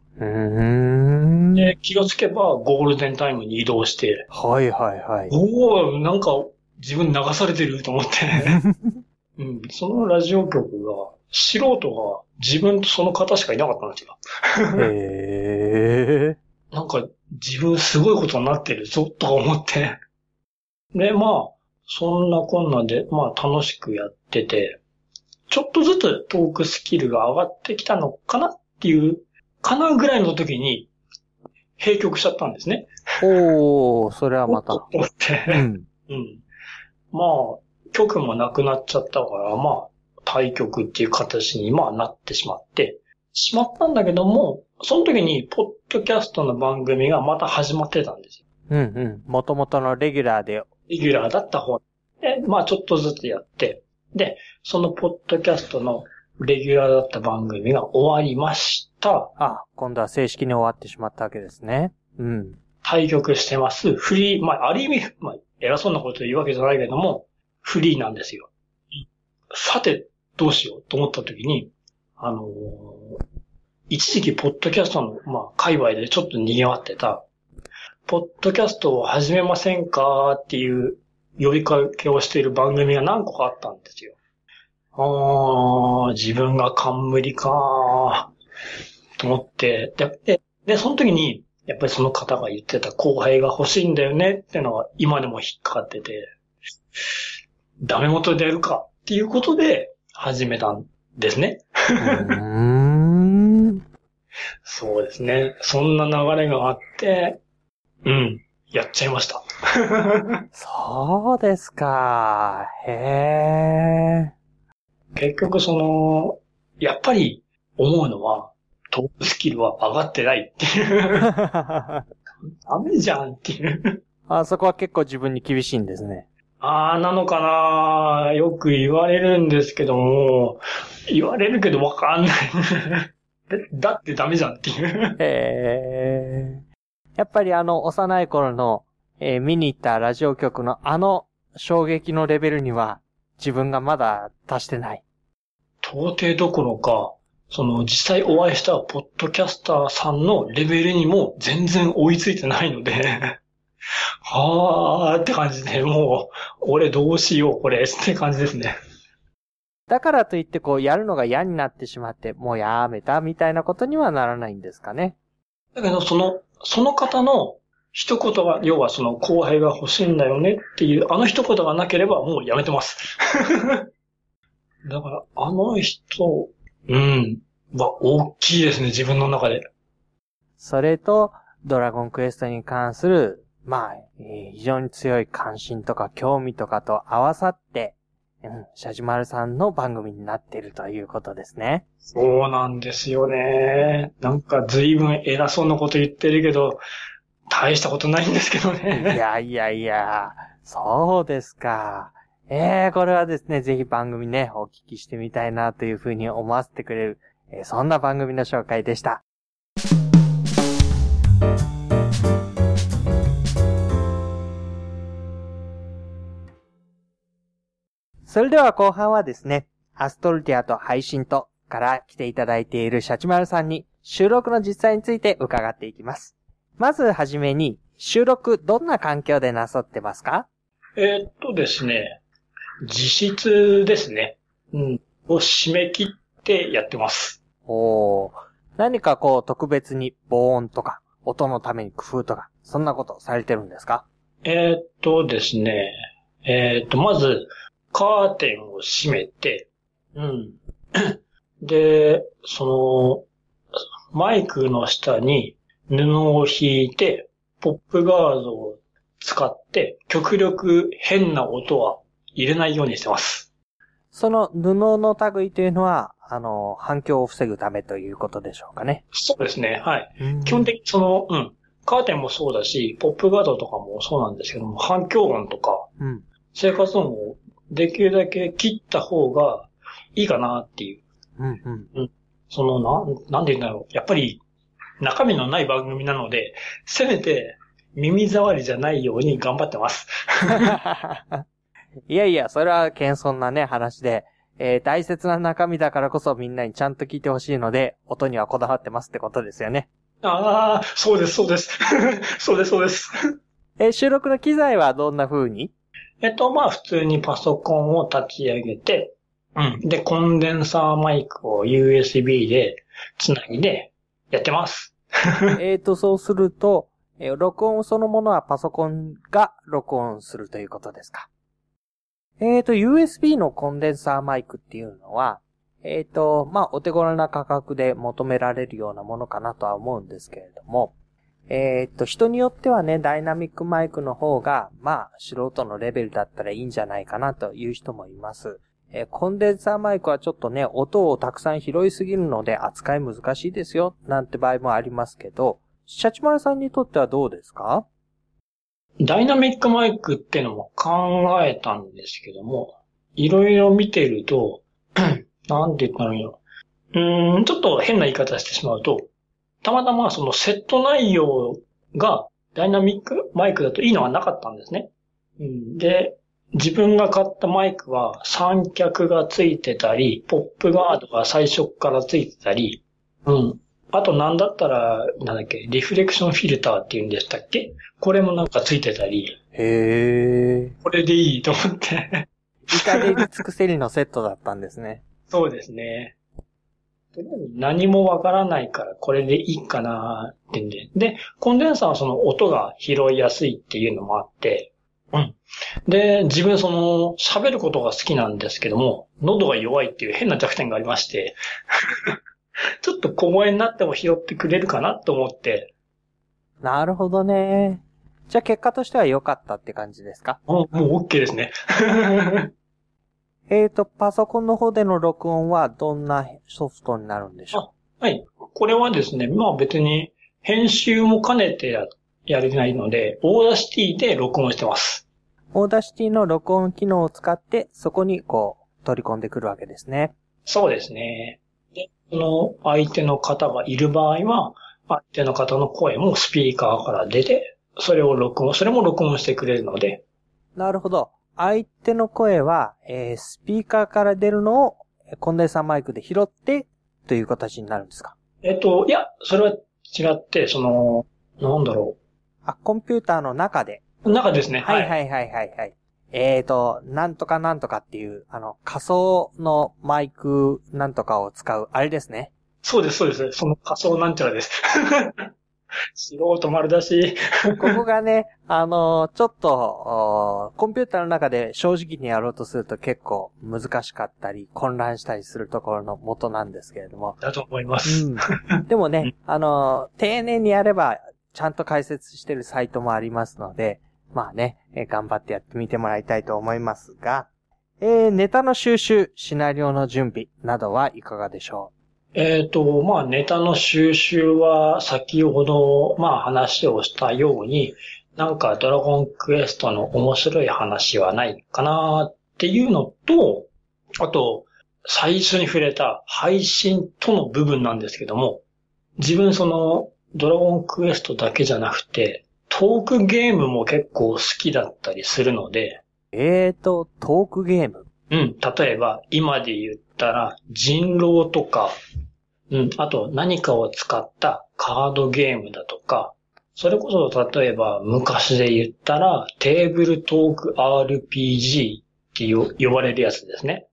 で、気がつけばゴールデンタイムに移動して、はいはいはい。おおなんか自分流されてると思って、うん、そのラジオ局が、素人が自分とその方しかいなかったんですよ。へー。なんか自分すごいことになってるぞとか思って。で、まあ、そんなこんなで、まあ楽しくやってて、ちょっとずつトークスキルが上がってきたのかなっていう、かなぐらいの時に、閉局しちゃったんですね。おー、それはまた。おって。うん。うん。まあ、局もなくなっちゃったから、まあ、対局っていう形に、まあ、なってしまって、しまったんだけども、その時に、ポッドキャストの番組がまた始まってたんですよ。うんうん。元々のレギュラーで。レギュラーだった方。で、まあ、ちょっとずつやって、で、そのポッドキャストのレギュラーだった番組が終わりました。あ、今度は正式に終わってしまったわけですね。うん。対局してます。フリー、まあ、ある意味、まあ、偉そうなこと言うわけじゃないけども、フリーなんですよ。さて、どうしようと思った時に、あのー一時期、ポッドキャストの、まあ、界隈でちょっと賑わってた、ポッドキャストを始めませんかっていう呼びかけをしている番組が何個かあったんですよ。あー、自分が冠かと思って、で、で、その時に、やっぱりその方が言ってた後輩が欲しいんだよねってのは今でも引っかかってて、ダメ元でやるかっていうことで始めたんですね。うーん。そうですね。そんな流れがあって、うん、やっちゃいました。そうですか。へ結局その、やっぱり思うのは、トークスキルは上がってないっていう。ー。ダメじゃんっていう。あそこは結構自分に厳しいんですね。ああ、なのかなよく言われるんですけども、言われるけどわかんない。だ だってダメじゃんっていう。やっぱりあの幼い頃の、えー見に行ったラジオ局のあの衝撃のレベルには自分がまだ達してない。到底どころか、その実際お会いしたポッドキャスターさんのレベルにも全然追いついてないので、はーって感じで、もう、俺どうしようこれって感じですね。だからといってこうやるのが嫌になってしまって、もうやめたみたいなことにはならないんですかね。だけど、その、その方の一言が、要はその後輩が欲しいんだよねっていう、あの一言がなければもうやめてます。だから、あの人、うん、は大きいですね、自分の中で。それと、ドラゴンクエストに関する、まあ、えー非常に強い関心とか興味とかと合わさって、うん、シャジマルさんの番組になっているということですね。そうなんですよね。なんか随分偉そうなこと言ってるけど、大したことないんですけどいね。やいやいや、そうですか。ええこれはですね、ぜひ番組ね、お聞きしてみたいなというふうに思わせてくれる、えーそんな番組の紹介でした。それでは後半はですね、アストルティアと配信とから来ていただいているシャチマルさんに収録の実際について伺っていきます。まずはじめに、収録どんな環境でなさってますか？えーっとですね、実質ですね。うん。を締め切ってやってます。おー。何かこう特別に防音とか、音のために工夫とか、そんなことされてるんですか？えーっとですね、えーっと、まず、カーテンを閉めて、うん。で、その、マイクの下に布を引いて、ポップガードを使って、極力変な音は入れないようにしてます。その布の類というのは、あの、反響を防ぐためということでしょうかね。そうですね、はい。基本的にその、うん。カーテンもそうだし、ポップガードとかもそうなんですけども、反響音とか、うん。生活音をできるだけ切った方がいいかなっていう。うん、うん。その、なん、なんで言うんだろう。やっぱり、中身のない番組なので、せめて、耳障りじゃないように頑張ってます。いやいや、それは謙遜なね、話で、えー大切な中身だからこそみんなにちゃんと聞いてほしいので、音にはこだわってますってことですよね。ああ、そうです、そうです。そうです、そうです。えー収録の機材はどんな風に？えっと、まあ、普通にパソコンを立ち上げて、うん。で、コンデンサーマイクを USB でつないでやってます。えーと、そうすると、えー録音そのものはパソコンが録音するということですか。えーと、USB のコンデンサーマイクっていうのは、えーと、まあ、お手頃な価格で求められるようなものかなとは思うんですけれども、えーと、人によってはね、ダイナミックマイクの方が、まあ、素人のレベルだったらいいんじゃないかなという人もいます。えーコンデンサーマイクはちょっとね、音をたくさん拾いすぎるので扱い難しいですよ、なんて場合もありますけど、シャチマルさんにとってはどうですか？ダイナミックマイクってのも考えたんですけども、いろいろ見てると、なんて言ったらいいの？うーん、ちょっと変な言い方してしまうと、たまたまそのセット内容がダイナミックマイクだといいのがなかったんですね。うん、で、自分が買ったマイクは三脚がついてたり、ポップガードが最初からついてたり、うん。あとなんだったら、なんだっけ、リフレクションフィルターっていうんでしたっけ？これもなんかついてたり、へー。これでいいと思って。至れり尽くせりのセットだったんですね。そうですね。何もわからないからこれでいいかなってんで。で、コンデンサーはその音が拾いやすいっていうのもあって、うん。で、自分その喋ることが好きなんですけども、喉が弱いっていう変な弱点がありまして、ちょっと小声になっても拾ってくれるかなと思って、なるほどね。じゃあ結果としては良かったって感じですか？もうもう OK ですね。えーと、パソコンの方での録音はどんなソフトになるんでしょはい。これはですね、まあ別に編集も兼ねてややれないので、 Audacityで録音してます。う Audacityの録音機能を使って、そこにこう、取り込んでくるわけですね。そうですね。で、その相手の方がいる場合は、相手の方の声もスピーカーから出て、それを録音、それも録音してくれるので、なるほど。相手の声は、えースピーカーから出るのをえーコンデンサーマイクで拾ってという形になるんですか？えっと、いや、それは違って、その、なんだろあ、コンピューターの中で？う。中ですね。はいはいはいはいはい。えーと、なんとかなんとかっていう、あの、仮想のマイクなんとかを使う、あれですね。そうです、そうです。その仮想なんちゃらです。素人丸出し。ここがね、あのちょっと、おコンピューターの中で正直にやろうとすると結構難しかったり、混乱したりするところの元なんですけれども。だと思います。うん。でもね、あの丁寧にやれば、ちゃんと解説してるサイトもありますので、まあね、えー頑張ってやってみてもらいたいと思いますが、えー、ネタの収集、シナリオの準備などはいかがでしょえっ、と、まあ、ネタの収集は先ほど、まあ、話をしたように、なんかドラゴンクエストの面白い話はないかなっていうのと、あと、最初に触れた配信との部分なんですけども、自分そのドラゴンクエストだけじゃなくて、トークゲームも結構好きだったりするので、う。えーと、トークゲーム？うん。例えば、今で言ったら、人狼とか、うん。あと、何かを使ったカードゲームだとか、それこそ、例えば、昔で言ったら、テーブルトーク RPG ってよ呼ばれるやつですね。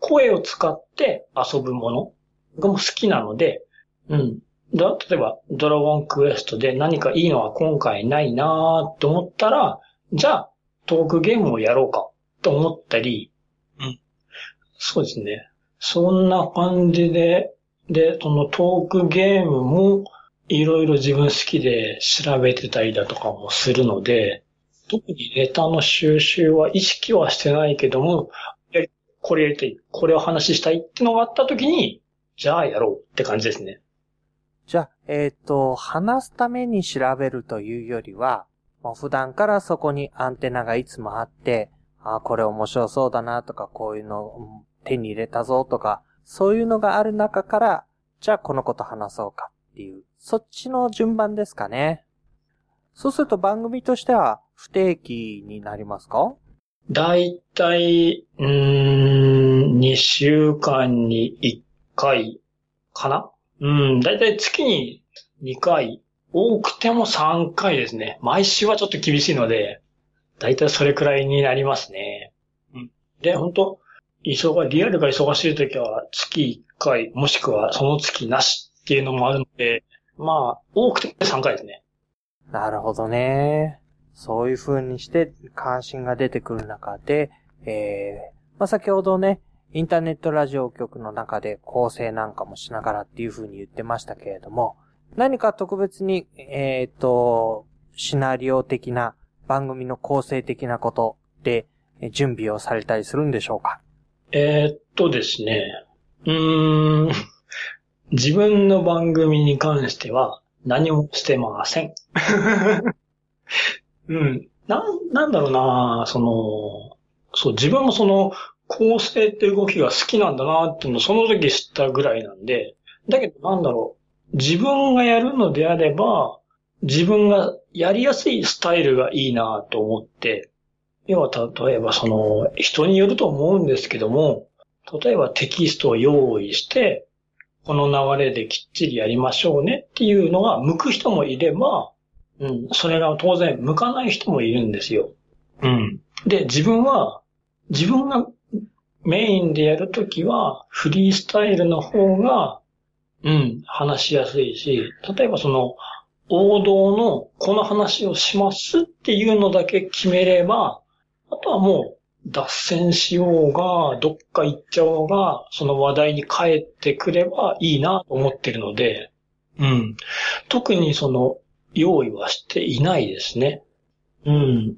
声を使って遊ぶものがも好きなので、うん。だ例えば、ドラゴンクエストで何かいいのは今回ないなーと思ったら、じゃあ、トークゲームをやろうかと思ったり、うん。そうですね。そんな感じで、で、そのトークゲームもいろいろ自分好きで調べてたりだとかもするので、特にネタの収集は意識はしてないけども、これやりたい、これを話したいってのがあった時に、じゃあやろうって感じですね。じゃあ、えっ、と、話すために調べるというよりは、もう普段からそこにアンテナがいつもあって、あこれ面白そうだなとか、こういうの手に入れたぞとか、そういうのがある中から、じゃあこのこと話そうかっていう、そっちの順番ですかね。そうすると番組としては不定期になりますか？だいたい、うーん、2週間に1回かな？うん、だいたい月に2回、多くても3回ですね。毎週はちょっと厳しいので、だいたいそれくらいになりますね。うん。で、本当忙リアルが忙しい時は月1回、もしくはその月なしっていうのもあるので、まあ、多くて3回ですね。なるほどね。そういう風にして関心が出てくる中で、えー、まあ、先ほどね、インターネットラジオ局の中で構成なんかもしながらっていう風に言ってましたけれども、何か特別に、えっ、と、シナリオ的な番組の構成的なことで準備をされたりするんでしょうか？えーっとですね。うーん。自分の番組に関しては何もしてません。うん。なん、なんだろうなその、そう、自分もその、構成って動きが好きなんだなっていうのをその時知ったぐらいなんで、だけどなんだろう。自分がやるのであれば、自分がやりやすいスタイルがいいなと思って、要は例えばその、人によると思うんですけども、例えばテキストを用意して、この流れできっちりやりましょうねっていうのが向く人もいれば、うん、それが当然向かない人もいるんですよ。うん。で、自分は、自分がメインでやるときは、フリースタイルの方が、うん、話しやすいし、例えばその、王道のこの話をしますっていうのだけ決めれば、あとはもう脱線しようが、どっか行っちゃおうが、その話題に帰ってくればいいなと思ってるので、うん。特にその、用意はしていないですね。うん。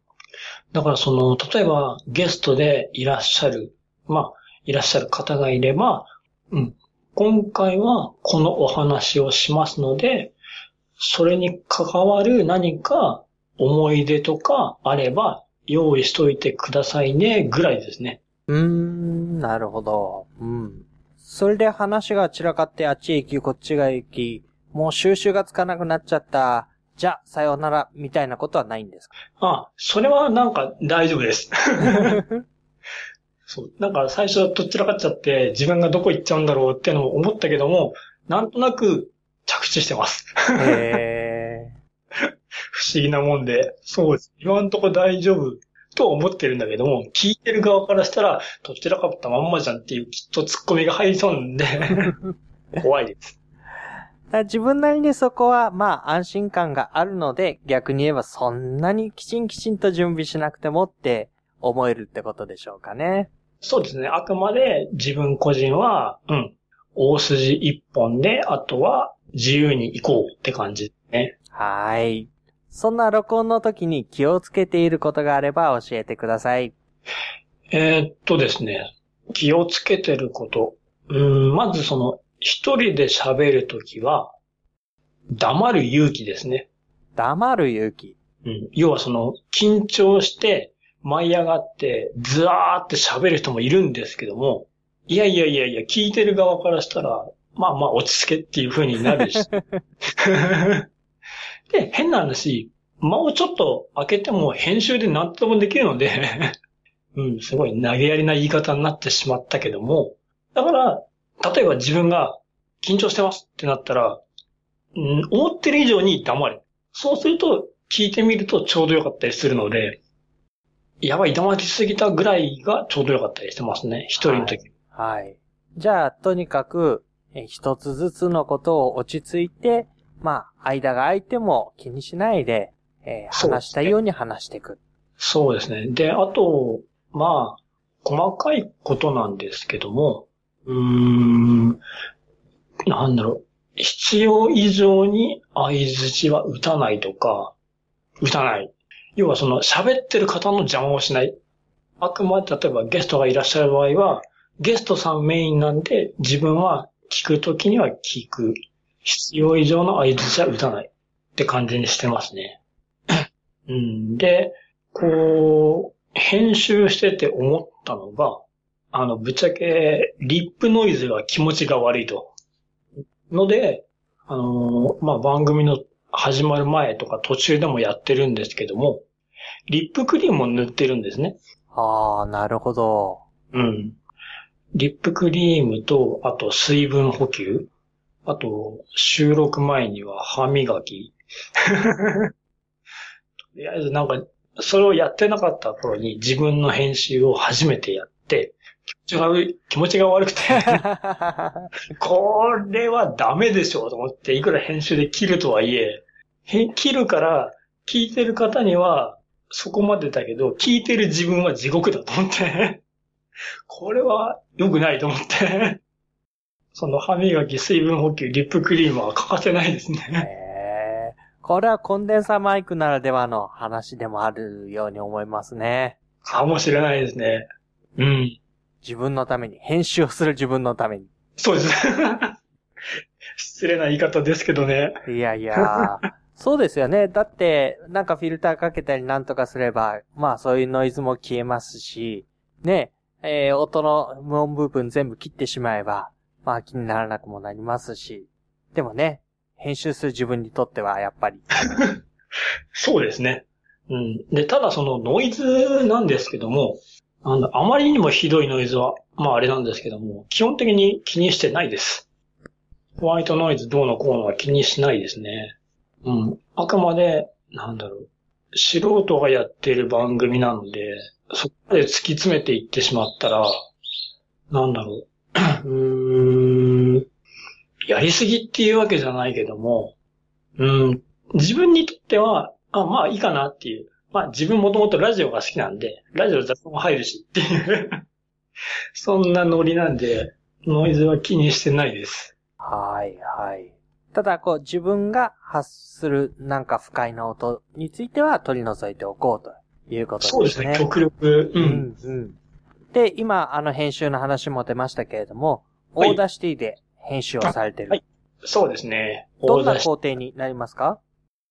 だからその、例えばゲストでいらっしゃる、まあ、いらっしゃる方がいれば、うん。今回はこのお話をしますので、それに関わる何か思い出とかあれば用意しといてくださいね、ぐらいですね。うーん、なるほど。うん。それで話が散らかってあっちへ行き、こっちが行き、もう収集がつかなくなっちゃった。じゃあ、さようなら、みたいなことはないんですか？あ、それはなんか大丈夫です。そう。なんか最初とっちらかっちゃって自分がどこ行っちゃうんだろうってのを思ったけども、なんとなく着地してます。へ不思議なもんで。そうです。今んとこ大丈夫と思ってるんだけども、聞いてる側からしたら、どちらかったまんまじゃんっていうきっと突っ込みが入りそうなんで、怖いです。自分なりにそこは、まあ、安心感があるので、逆に言えばそんなにきちんきちんと準備しなくてもって思えるってことでしょうかね。そうですね。あくまで自分個人は、うん、大筋一本で、あとは自由に行こうって感じですね。はい。そんな録音の時に気をつけていることがあれば教えてください。えー、っとですね。気をつけてること。うん、まずその、一人で喋るときは、黙る勇気ですね。黙る勇気。うん。要はその、緊張して、舞い上がって、ずわーって喋る人もいるんですけども、いやいやいやいや、聞いてる側からしたら、まあまあ落ち着けっていう風になるし。で、変な話、間をちょっと開けても編集で何ともできるので うん、すごい投げやりな言い方になってしまったけども、だから、例えば自分が緊張してますってなったら、うん、思ってる以上に黙れ。そうすると、聞いてみるとちょうどよかったりするので、やばい、黙りすぎたぐらいがちょうどよかったりしてますね。一人の時、はい。はい。じゃあ、とにかく、一つずつのことを落ち着いて、まあ、間が空いても気にしないで、えー、話したいように話していく。そうですね。で、あと、まあ、細かいことなんですけども、うーん、なんだろう。必要以上に合図値は打たないとか、打たない。要はその喋ってる方の邪魔をしない。あくまで例えばゲストがいらっしゃる場合は、ゲストさんメインなんで自分は聞くときには聞く。必要以上の合図は打たないって感じにしてますね。うん、で、こう、編集してて思ったのが、あの、ぶっちゃけ、リップノイズが気持ちが悪いと。ので、あのー、まあ、番組の始まる前とか途中でもやってるんですけども、リップクリームを塗ってるんですね。ああ、なるほど。うん。リップクリームと、あと水分補給。あと、収録前には歯磨き。とりあえずなんか、それをやってなかった頃に自分の編集を初めてやって、気持ちが悪い、気持ちが悪くて これはダメでしょうと思って、いくら編集で切るとはいえ、切るから聞いてる方にはそこまでだけど、聞いてる自分は地獄だと思ってこれは良くないと思ってその歯磨き、水分補給、リップクリームは欠かせないですね。へこれはコンデンサーマイクならではの話でもあるように思いますね。かもしれないですね。うん。自分のために、編集をする自分のために。そうです。失礼な言い方ですけどね。いやいや、そうですよね。だって、なんかフィルターかけたりなんとかすれば、まあそういうノイズも消えますし、ね、えー、音の無音部分全部切ってしまえば、まあ気にならなくもなりますし、でもね、編集する自分にとってはやっぱり。そうですね。うん。で、ただそのノイズなんですけども、あの、あまりにもひどいノイズは、まああれなんですけども、基本的に気にしてないです。ホワイトノイズどうのこうのは気にしないですね。うん。あくまで、なんだろう。素人がやっている番組なので、そこまで突き詰めていってしまったら、なんだろう。うーん、やりすぎっていうわけじゃないけども、うん、自分にとっては、あ、まあいいかなっていう。まあ自分もともとラジオが好きなんで、ラジオ雑音も入るしっていう そんなノリなんで、ノイズは気にしてないです。はいはい。ただ、こう、自分が発するなんか不快な音については取り除いておこうということですね。そうですね、極力。うん。うん、で、今、あの、編集の話も出ましたけれども、はい、 Audacityで編集をされてる。はい。そうですね。どんな工程になりますか？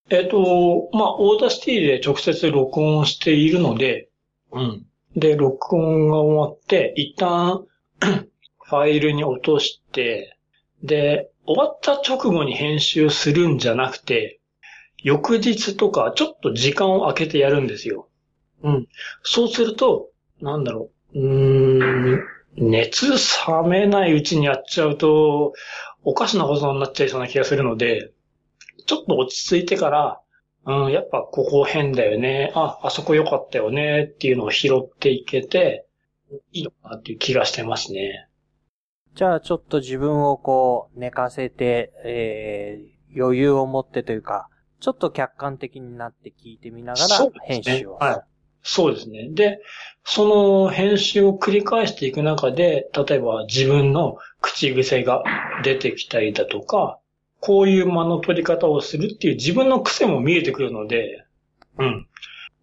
えっ、と、まあ、 Audacityで直接録音しているので、うん。で、録音が終わって、一旦 ファイルに落として、で、終わった直後に編集するんじゃなくて、翌日とかちょっと時間を空けてやるんですよ。うん。そうすると、なんだろう。ん、熱冷めないうちにやっちゃうと、おかしなことになっちゃいそうな気がするので、ちょっと落ち着いてから、うん、やっぱここ変だよね。あ、あそこ良かったよねっていうのを拾っていけて、いいのかなっていう気がしてますね。じゃあちょっと自分をこう寝かせて、えー、余裕を持ってというか、ちょっと客観的になって聞いてみながらそうですね編集を。はいそうですね。で、その編集を繰り返していく中で、例えば自分の口癖が出てきたりだとか、こういう間の取り方をするっていう自分の癖も見えてくるので、うん。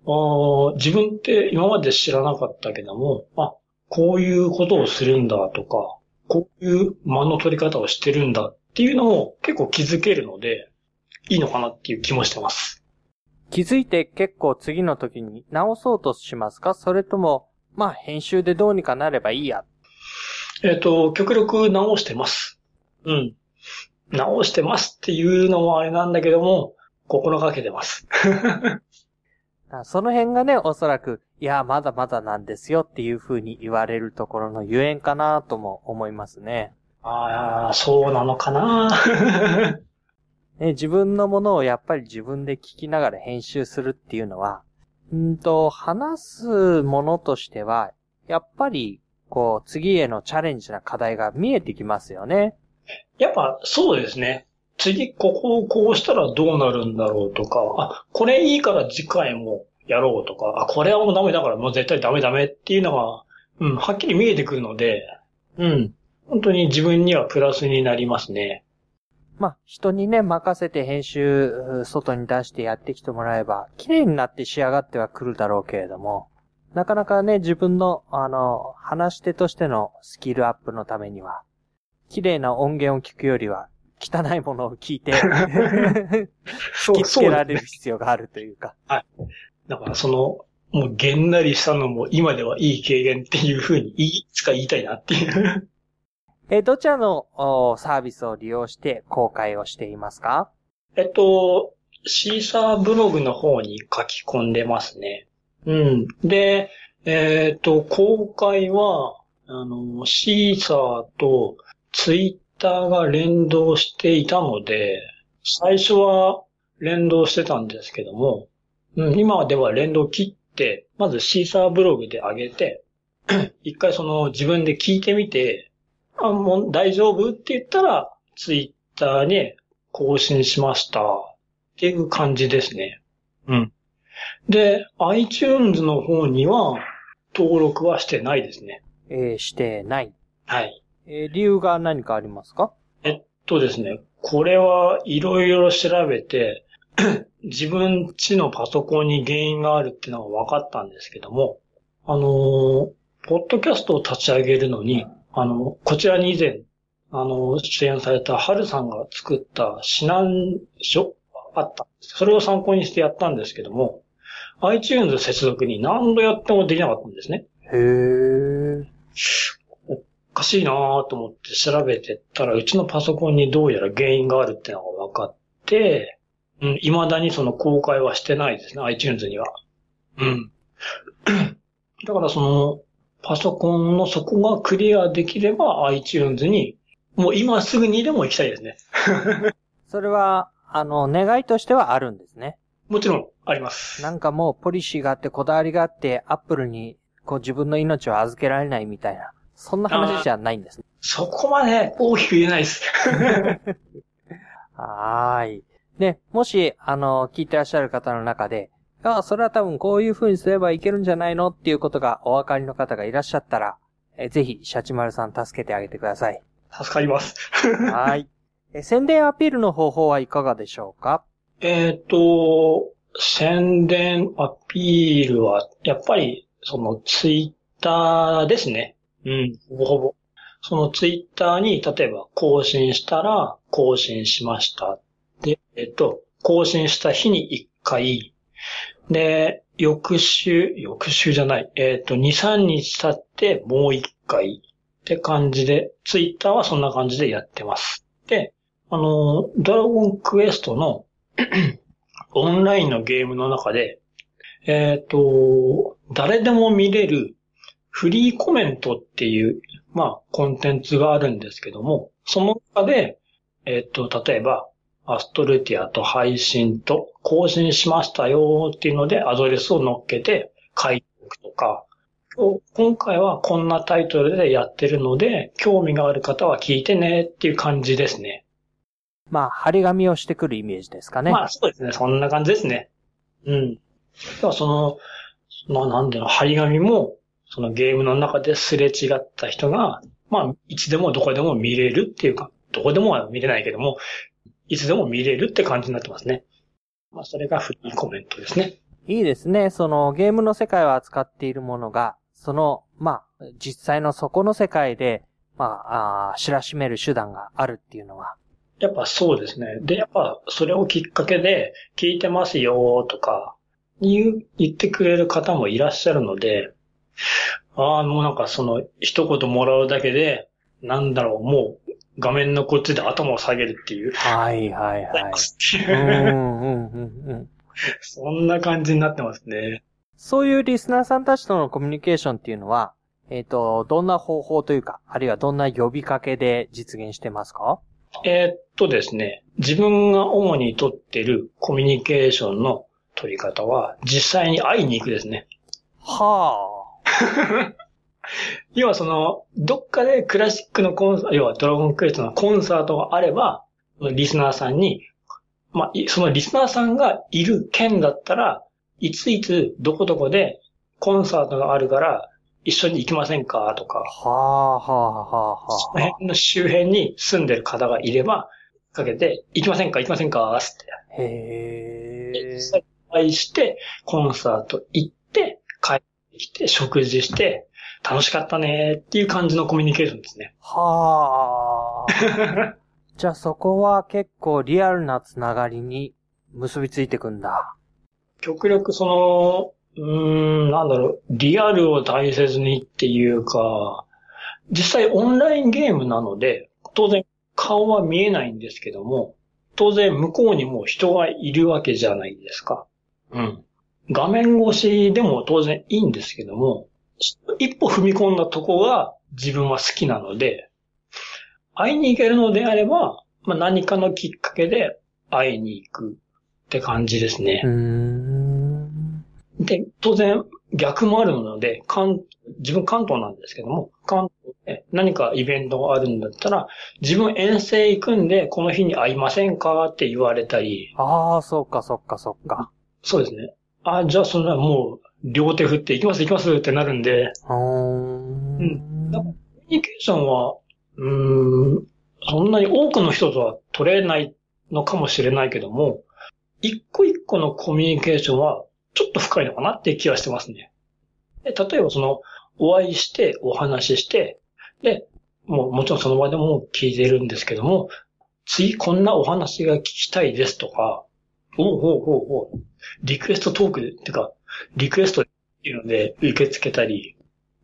あ自分って今まで知らなかったけども、あ、こういうことをするんだとか、こういう間の取り方をしてるんだっていうのを結構気づけるので、いいのかなっていう気もしてます。気づいて結構次の時に直そうとしますか？それとも、まあ編集でどうにかなればいいや？えっ、と、極力直してます。うん。直してますっていうのもあれなんだけども、心がけてます。あその辺がね、おそらく、いや、まだまだなんですよっていう風に言われるところのゆえんかなとも思いますね。ああ、そうなのかな？ね、自分のものをやっぱり自分で聞きながら編集するっていうのは、んと、話すものとしては、やっぱり、こう、次へのチャレンジな課題が見えてきますよね。やっぱそうですね。次ここをこうしたらどうなるんだろうとか、あ、これいいから次回もやろうとか、あ、これはもうダメだからもう絶対ダメダメっていうのが、うん、はっきり見えてくるので、うん、本当に自分にはプラスになりますね。まあ、人にね、任せて編集、う外に出してやってきてもらえば、綺麗になって仕上がってはくるだろうけれども、なかなかね、自分の、あの、話し手としてのスキルアップのためには、綺麗な音源を聞くよりは、汚いものを聞いて、そ突きつけられる必要があるというか。だからその、もうげんなりしたのも今ではいい経験っていうふうにいつか言いたいなっていう。え、どちらのサービスを利用して公開をしていますか？えっと、シーサーブログの方に書き込んでますね。うん。で、えっと、公開は、あの、シーサーとツイッターが連動していたので、最初は連動してたんですけども、うん、今では連動切って、まずシーサーブログで上げて、一回その自分で聞いてみて、あ、もう大丈夫？って言ったら、ツイッターに更新しましたっていう感じですね。うん。で、iTunes の方には登録はしてないですね。えーしてない。はい。えー理由が何かありますか？えっとですね、これはいろいろ調べて、自分ちのパソコンに原因があるっていうのが分かったんですけども、あのーポッドキャストを立ち上げるのに、あの、こちらに以前、あの、出演されたハルさんが作った指南書あったんです。それを参考にしてやったんですけども、iTunes 接続に何度やってもできなかったんですね。へー。おかしいなぁと思って調べてったら、うちのパソコンにどうやら原因があるってのが分かって、うん、未だにその公開はしてないですね、iTunes には。うん。だからその、パソコンのそこがクリアできれば iTunes に、もう今すぐにでも行きたいですね。それは、あの、願いとしてはあるんですね。もちろん、あります。なんかもうポリシーがあってこだわりがあって、アップルにこう自分の命を預けられないみたいな、そんな話じゃないんですね。そこまで大きく言えないです。はーい。で、もし、あの、聞いてらっしゃる方の中で、あ、それは多分こういう風にすればいけるんじゃないのっていうことがお分かりの方がいらっしゃったら、えぜひ、シャチマルさん助けてあげてください。助かります。はーい。え宣伝アピールの方法はいかがでしょうか？えっ、と、宣伝アピールは、やっぱり、そのツイッターですね。うん、ほぼほぼ。そのツイッターに、例えば更新したら、更新しました。で、えっ、と、更新した日に1回。で、翌週、翌週じゃない。えっ、と、2、3日経ってもう1回。って感じで、ツイッターはそんな感じでやってます。で、あの、ドラゴンクエストの オンラインのゲームの中で、えっ、と、誰でも見れるフリーコメントっていう、まあ、コンテンツがあるんですけども、その中で、えっ、と、例えば、アストルティアと配信と更新しましたよっていうのでアドレスを乗っけて書いておくとか、今回はこんなタイトルでやってるので、興味がある方は聞いてねっていう感じですね。まあ、張り紙をしてくるイメージですかね。まあ、そうですね。そんな感じですね。うん。では、その、まあ、なんでの、張り紙も、そのゲームの中ですれ違った人が、まあ、いつでもどこでも見れるっていうか、どこでもは見れないけども、いつでも見れるって感じになってますね。まあ、それがフリーコメントですね。いいですね。そのゲームの世界を扱っているものが、その、まあ、実際のそこの世界で、まあ、あ知らしめる手段があるっていうのは。やっぱそうですね。で、やっぱそれをきっかけで、聞いてますよとか、言言ってくれる方もいらっしゃるので、ああ、もうなんかその一言もらうだけで、なんだろう、もう画面のこっちで頭を下げるっていう。はいはいはい。うんうんうんうん。そんな感じになってますね。そういうリスナーさんたちとのコミュニケーションっていうのは、えっ、ー、と、どんな方法というか、あるいはどんな呼びかけで実現してますか？えー、っとですね、自分が主に取ってるコミュニケーションの取り方は、実際に会いに行くですね。はあ。要はその、どっかでクラシックのコンサート、要はドラゴンクエストのコンサートがあれば、リスナーさんに、まあ、そのリスナーさんがいる県だったら、いついつどこどこでコンサートがあるから一緒に行きませんかとか。はあ、はあ、はあ、はあ。その辺の周辺に住んでる方がいれば、かけて、行きませんか行きませんかつって。へえ。実際会して、コンサート行って、帰ってきて、食事して、楽しかったねっていう感じのコミュニケーションですね。はあ。じゃあそこは結構リアルなつながりに結びついてくんだ。極力その、うーん、なんだろう、リアルを大切にっていうか、実際オンラインゲームなので、当然顔は見えないんですけども、当然向こうにも人がいるわけじゃないですか。うん。画面越しでも当然いいんですけども、一歩踏み込んだとこが自分は好きなので、会いに行けるのであれば、まあ、何かのきっかけで会いに行くって感じですね。で、当然逆もあるので、関、自分関東なんですけども、関東で何かイベントがあるんだったら、自分遠征行くんで、この日に会いませんかって言われたり。ああ、そっかそっかそっか。そうですね。あじゃあそんなもう、両手振って行きます行きますってなるんで。うん。コミュニケーションは、うん、そんなに多くの人とは取れないのかもしれないけども、一個一個のコミュニケーションはちょっと深いのかなっていう気はしてますね。で例えばその、お会いしてお話しして、で、もうもちろんその場でも聞いてるんですけども、次こんなお話が聞きたいですとか、おうほうほうほう、リクエストトークで、ってか、リクエストっていうので受け付けたり、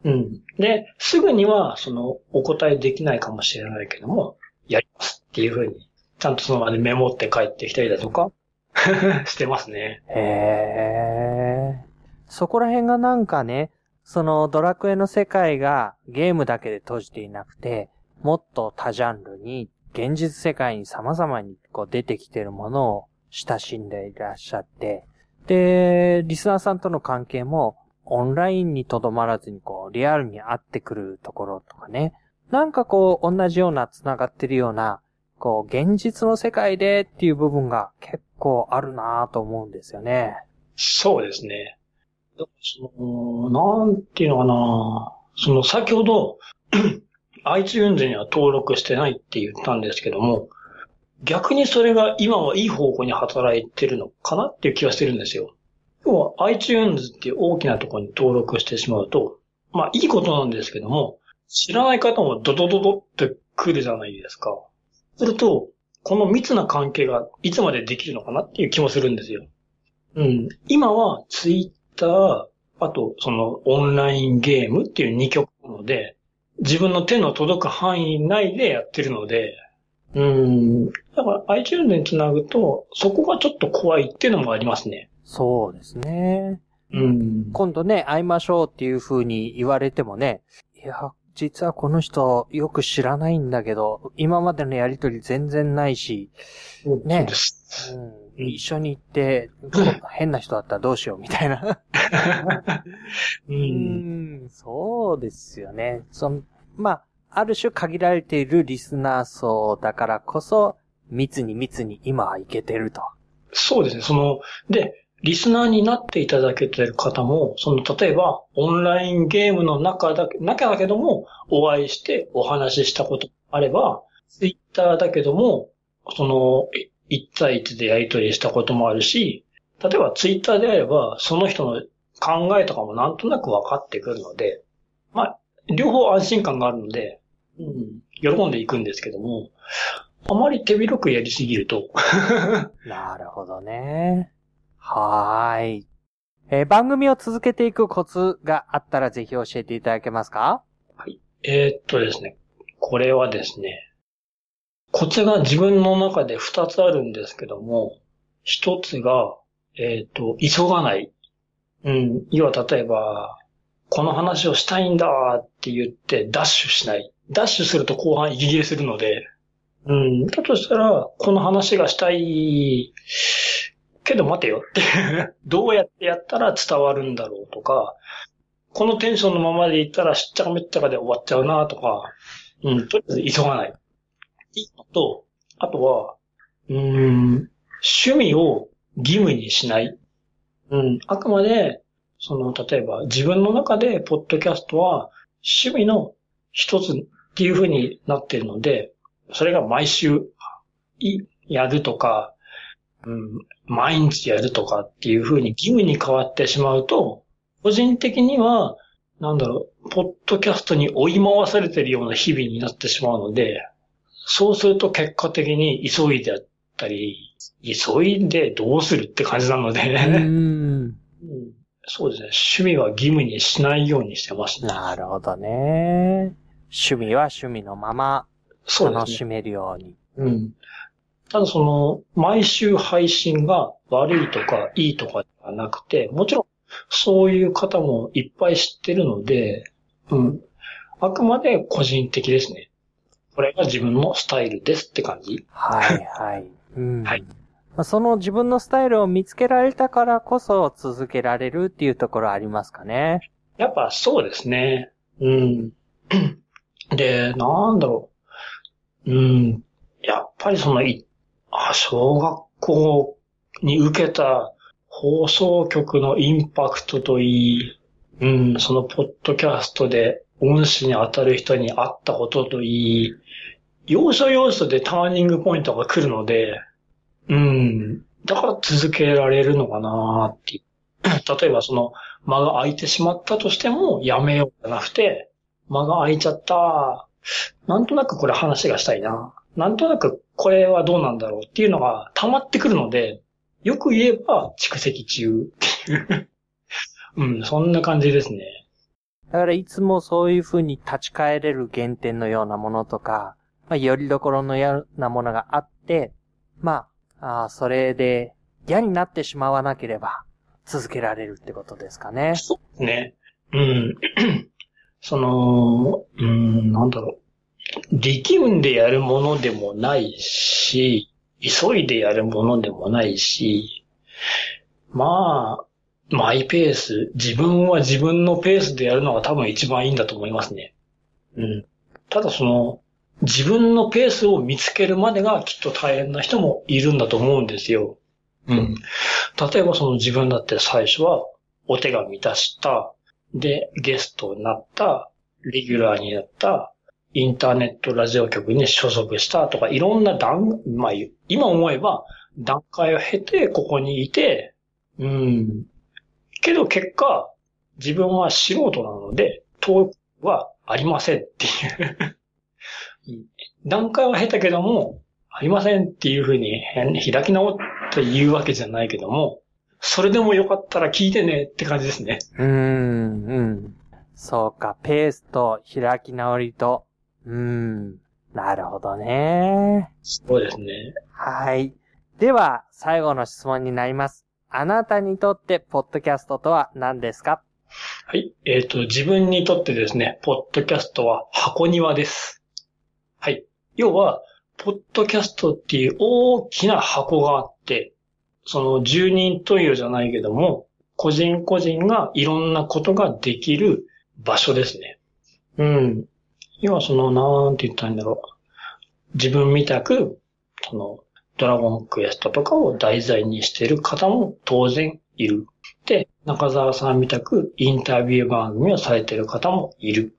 うん。で、すぐには、その、お答えできないかもしれないけども、やりますっていうふうに、ちゃんとその場でメモって帰ってきたりだとか、してますね。へえ。そこら辺がなんかね、そのドラクエの世界がゲームだけで閉じていなくて、もっと多ジャンルに、現実世界に様々にこう出てきてるものを親しんでいらっしゃって、で、リスナーさんとの関係も、オンラインにとどまらずに、こう、リアルに会ってくるところとかね。なんかこう、同じような繋がってるような、こう、現実の世界でっていう部分が結構あるなぁと思うんですよね。そうですね。その、なんていうのかなその、先ほど、iTunes には登録してないって言ったんですけども、逆にそれが今はいい方向に働いてるのかなっていう気がしてるんですよ。要は iTunes っていう大きなところに登録してしまうと、まあいいことなんですけども、知らない方もドドドドって来るじゃないですか。すると、この密な関係がいつまでできるのかなっていう気もするんですよ。うん。今は Twitter、あとそのオンラインゲームっていう2曲なので、自分の手の届く範囲内でやってるので、うん。だから iTunes につなぐと、そこがちょっと怖いっていうのもありますね。そうですね。うん。今度ね、会いましょうっていう風に言われてもね、いや、実はこの人よく知らないんだけど、今までのやりとり全然ないし、ねそうん、一緒に行って、こ変な人だったらどうしようみたいな。う。うんん、そうですよね。その、まあ、ある種限られているリスナー層だからこそ、密に密に今はいけてると。そうですね。その、で、リスナーになっていただけてる方も、その、例えば、オンラインゲームの中だけ、中だけども、お会いしてお話ししたことあれば、ツイッターだけども、その、一対一でやり取りしたこともあるし、例えばツイッターであれば、その人の考えとかもなんとなく分かってくるので、まあ、両方安心感があるので、うん、喜んでいくんですけども、あまり手広くやりすぎると、なるほどね。はーい。えー番組を続けていくコツがあったらぜひ教えていただけますか？えーっとですね、これはですね、コツが自分の中で二つあるんですけども、一つが、えーっと、急がない。うん、要は例えば、この話をしたいんだって言ってダッシュしない。ダッシュすると後半息切れするので、うん、だとしたら、この話がしたい、けど待てよって、どうやってやったら伝わるんだろうとか、このテンションのままでいったらしっちゃかめっちゃかで終わっちゃうなとか、うん、とりあえず急がない。と、あとは、うーん、趣味を義務にしない。うん、あくまで、その、例えば自分の中で、ポッドキャストは趣味の一つっていう風になっているので、それが毎週いやるとか、うん、毎日やるとかっていう風に義務に変わってしまうと、個人的には、なんだろう、ポッドキャストに追い回されてるような日々になってしまうので、そうすると結果的に急いであったり、急いでどうするって感じなので、うーん。うんそうですね。趣味は義務にしないようにしてますね。なるほどね。趣味は趣味のまま。楽しめるように。うん。ただその、毎週配信が悪いとかいいとかではなくて、もちろんそういう方もいっぱい知ってるので、うん。あくまで個人的ですね。これが自分のスタイルですって感じ。はいはい。うんはいまあその自分のスタイルを見つけられたからこそ続けられるっていうところありますかね。やっぱそうですね。うん。で、なんだろう。うん。やっぱりその、いあ小学校に受けた放送局のインパクトといい、うん、そのポッドキャストで恩師に当たる人に会ったことといい、要所要所でターニングポイントが来るので、うん、だから続けられるのかなって。例えばその間が空いてしまったとしてもやめようじゃなくて、間が空いちゃった。なんとなくこれ話がしたいな。なんとなくこれはどうなんだろうっていうのが溜まってくるので、よく言えば蓄積中っていう。うん、そんな感じですね。だからいつもそういう風に立ち返れる原点のようなものとか、まあ、よりどころのようなものがあって、まあ、あーそれで嫌になってしまわなければ続けられるってことですかね。そうですね。うん。その、うん、なんだろう。力運でやるものでもないし、急いでやるものでもないし、まあ、マイペース、自分は自分のペースでやるのが多分一番いいんだと思いますね。うん。ただその、自分のペースを見つけるまでがきっと大変な人もいるんだと思うんですよ。うん。例えばその自分だって最初はお手紙出した、で、ゲストになった、レギュラーになった、インターネットラジオ局に所属したとか、いろんな段、まあ、今思えば段階を経てここにいて、うん。けど結果、自分は素人なので、登録はありませんっていう。段階は経たけども、ありませんっていうふうに開き直って言うわけじゃないけども、それでもよかったら聞いてねって感じですね。うーん、うん。そうか、ペースと開き直りと、うーん、なるほどね。そうですね。はい。では、最後の質問になります。あなたにとって、ポッドキャストとは何ですか？はい。えっ、と、自分にとってですね、ポッドキャストは箱庭です。はい。要は、ポッドキャストっていう大きな箱があって、その住人トイレじゃないけども、個人個人がいろんなことができる場所ですね。うん。要はその、なんて言ったんだろう。自分みたく、その、ドラゴンクエストとかを題材にしてる方も当然いる。で、中澤さんみたくインタビュー番組をされてる方もいる。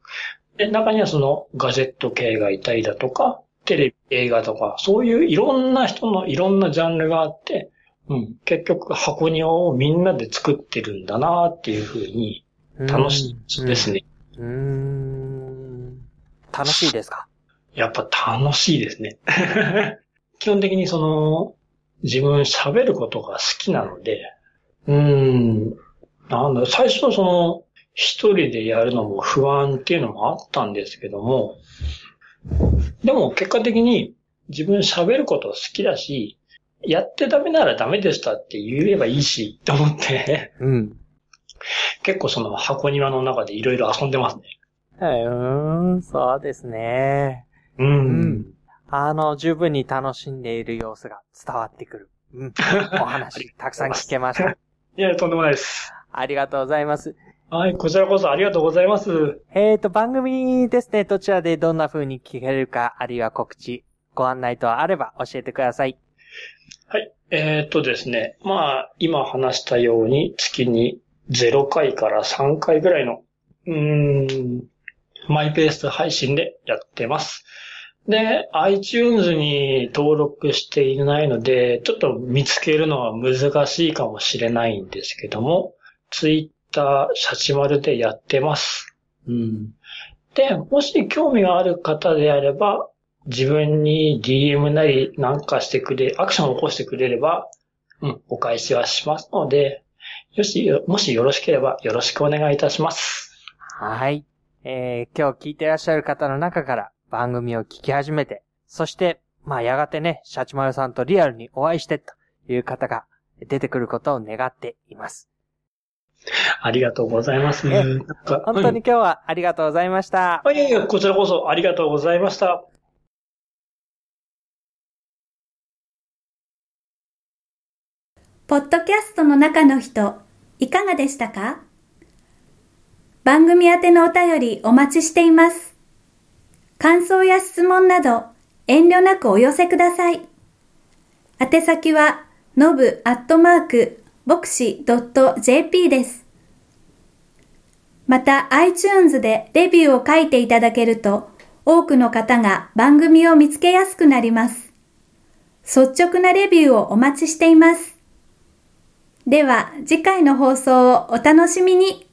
で、中にはそのガジェット系がいたりだとか、テレビ、映画とか、そういういろんな人のいろんなジャンルがあって、うん、結局箱庭をみんなで作ってるんだなっていうふうに楽しいですね。うーん。楽しいですか？やっぱ楽しいですね。基本的にその、自分喋ることが好きなので、うーん、なんだ、最初その、一人でやるのも不安っていうのもあったんですけども、でも結果的に自分喋ること好きだし、やってダメならダメでしたって言えばいいし、と思って、うん。結構その箱庭の中でいろいろ遊んでますね。うーん、そうですね。う。うんん。あの、十分に楽しんでいる様子が伝わってくる。うん。お話、たくさん聞けました。いや、とんでもないです。ありがとうございます。はい、こちらこそありがとうございます。えーと、番組ですね、どちらでどんな風に聞けるか、あるいは告知、ご案内等あれば教えてください。はい。えーっとですね。まあ、今話したように月に0回から3回ぐらいの、うーん、マイペース配信でやってます。で、iTunes に登録していないので、ちょっと見つけるのは難しいかもしれないんですけども、Twitter、シャチマルでやってます。うん。で、もし興味がある方であれば、自分に DM なりなんかしてくれ、アクションを起こしてくれれば、うん、お返しはしますので、よし、もしよろしければよろしくお願いいたします。はい。えー、今日聞いてらっしゃる方の中から番組を聞き始めて、そして、まあ、やがてね、シャチマルさんとリアルにお会いしてという方が出てくることを願っています。ありがとうございます。えなんか本当に今日はありがとうございました。うん。いやいや、こちらこそありがとうございました。ポッドキャストの中の人、いかがでしたか？番組宛てのお便りお待ちしています。感想や質問など、遠慮なくお寄せください。宛先は、のぶアットマーク、ボクシ .jp です。また、iTunes でレビューを書いていただけると、多くの方が番組を見つけやすくなります。率直なレビューをお待ちしています。では、次回の放送をお楽しみに。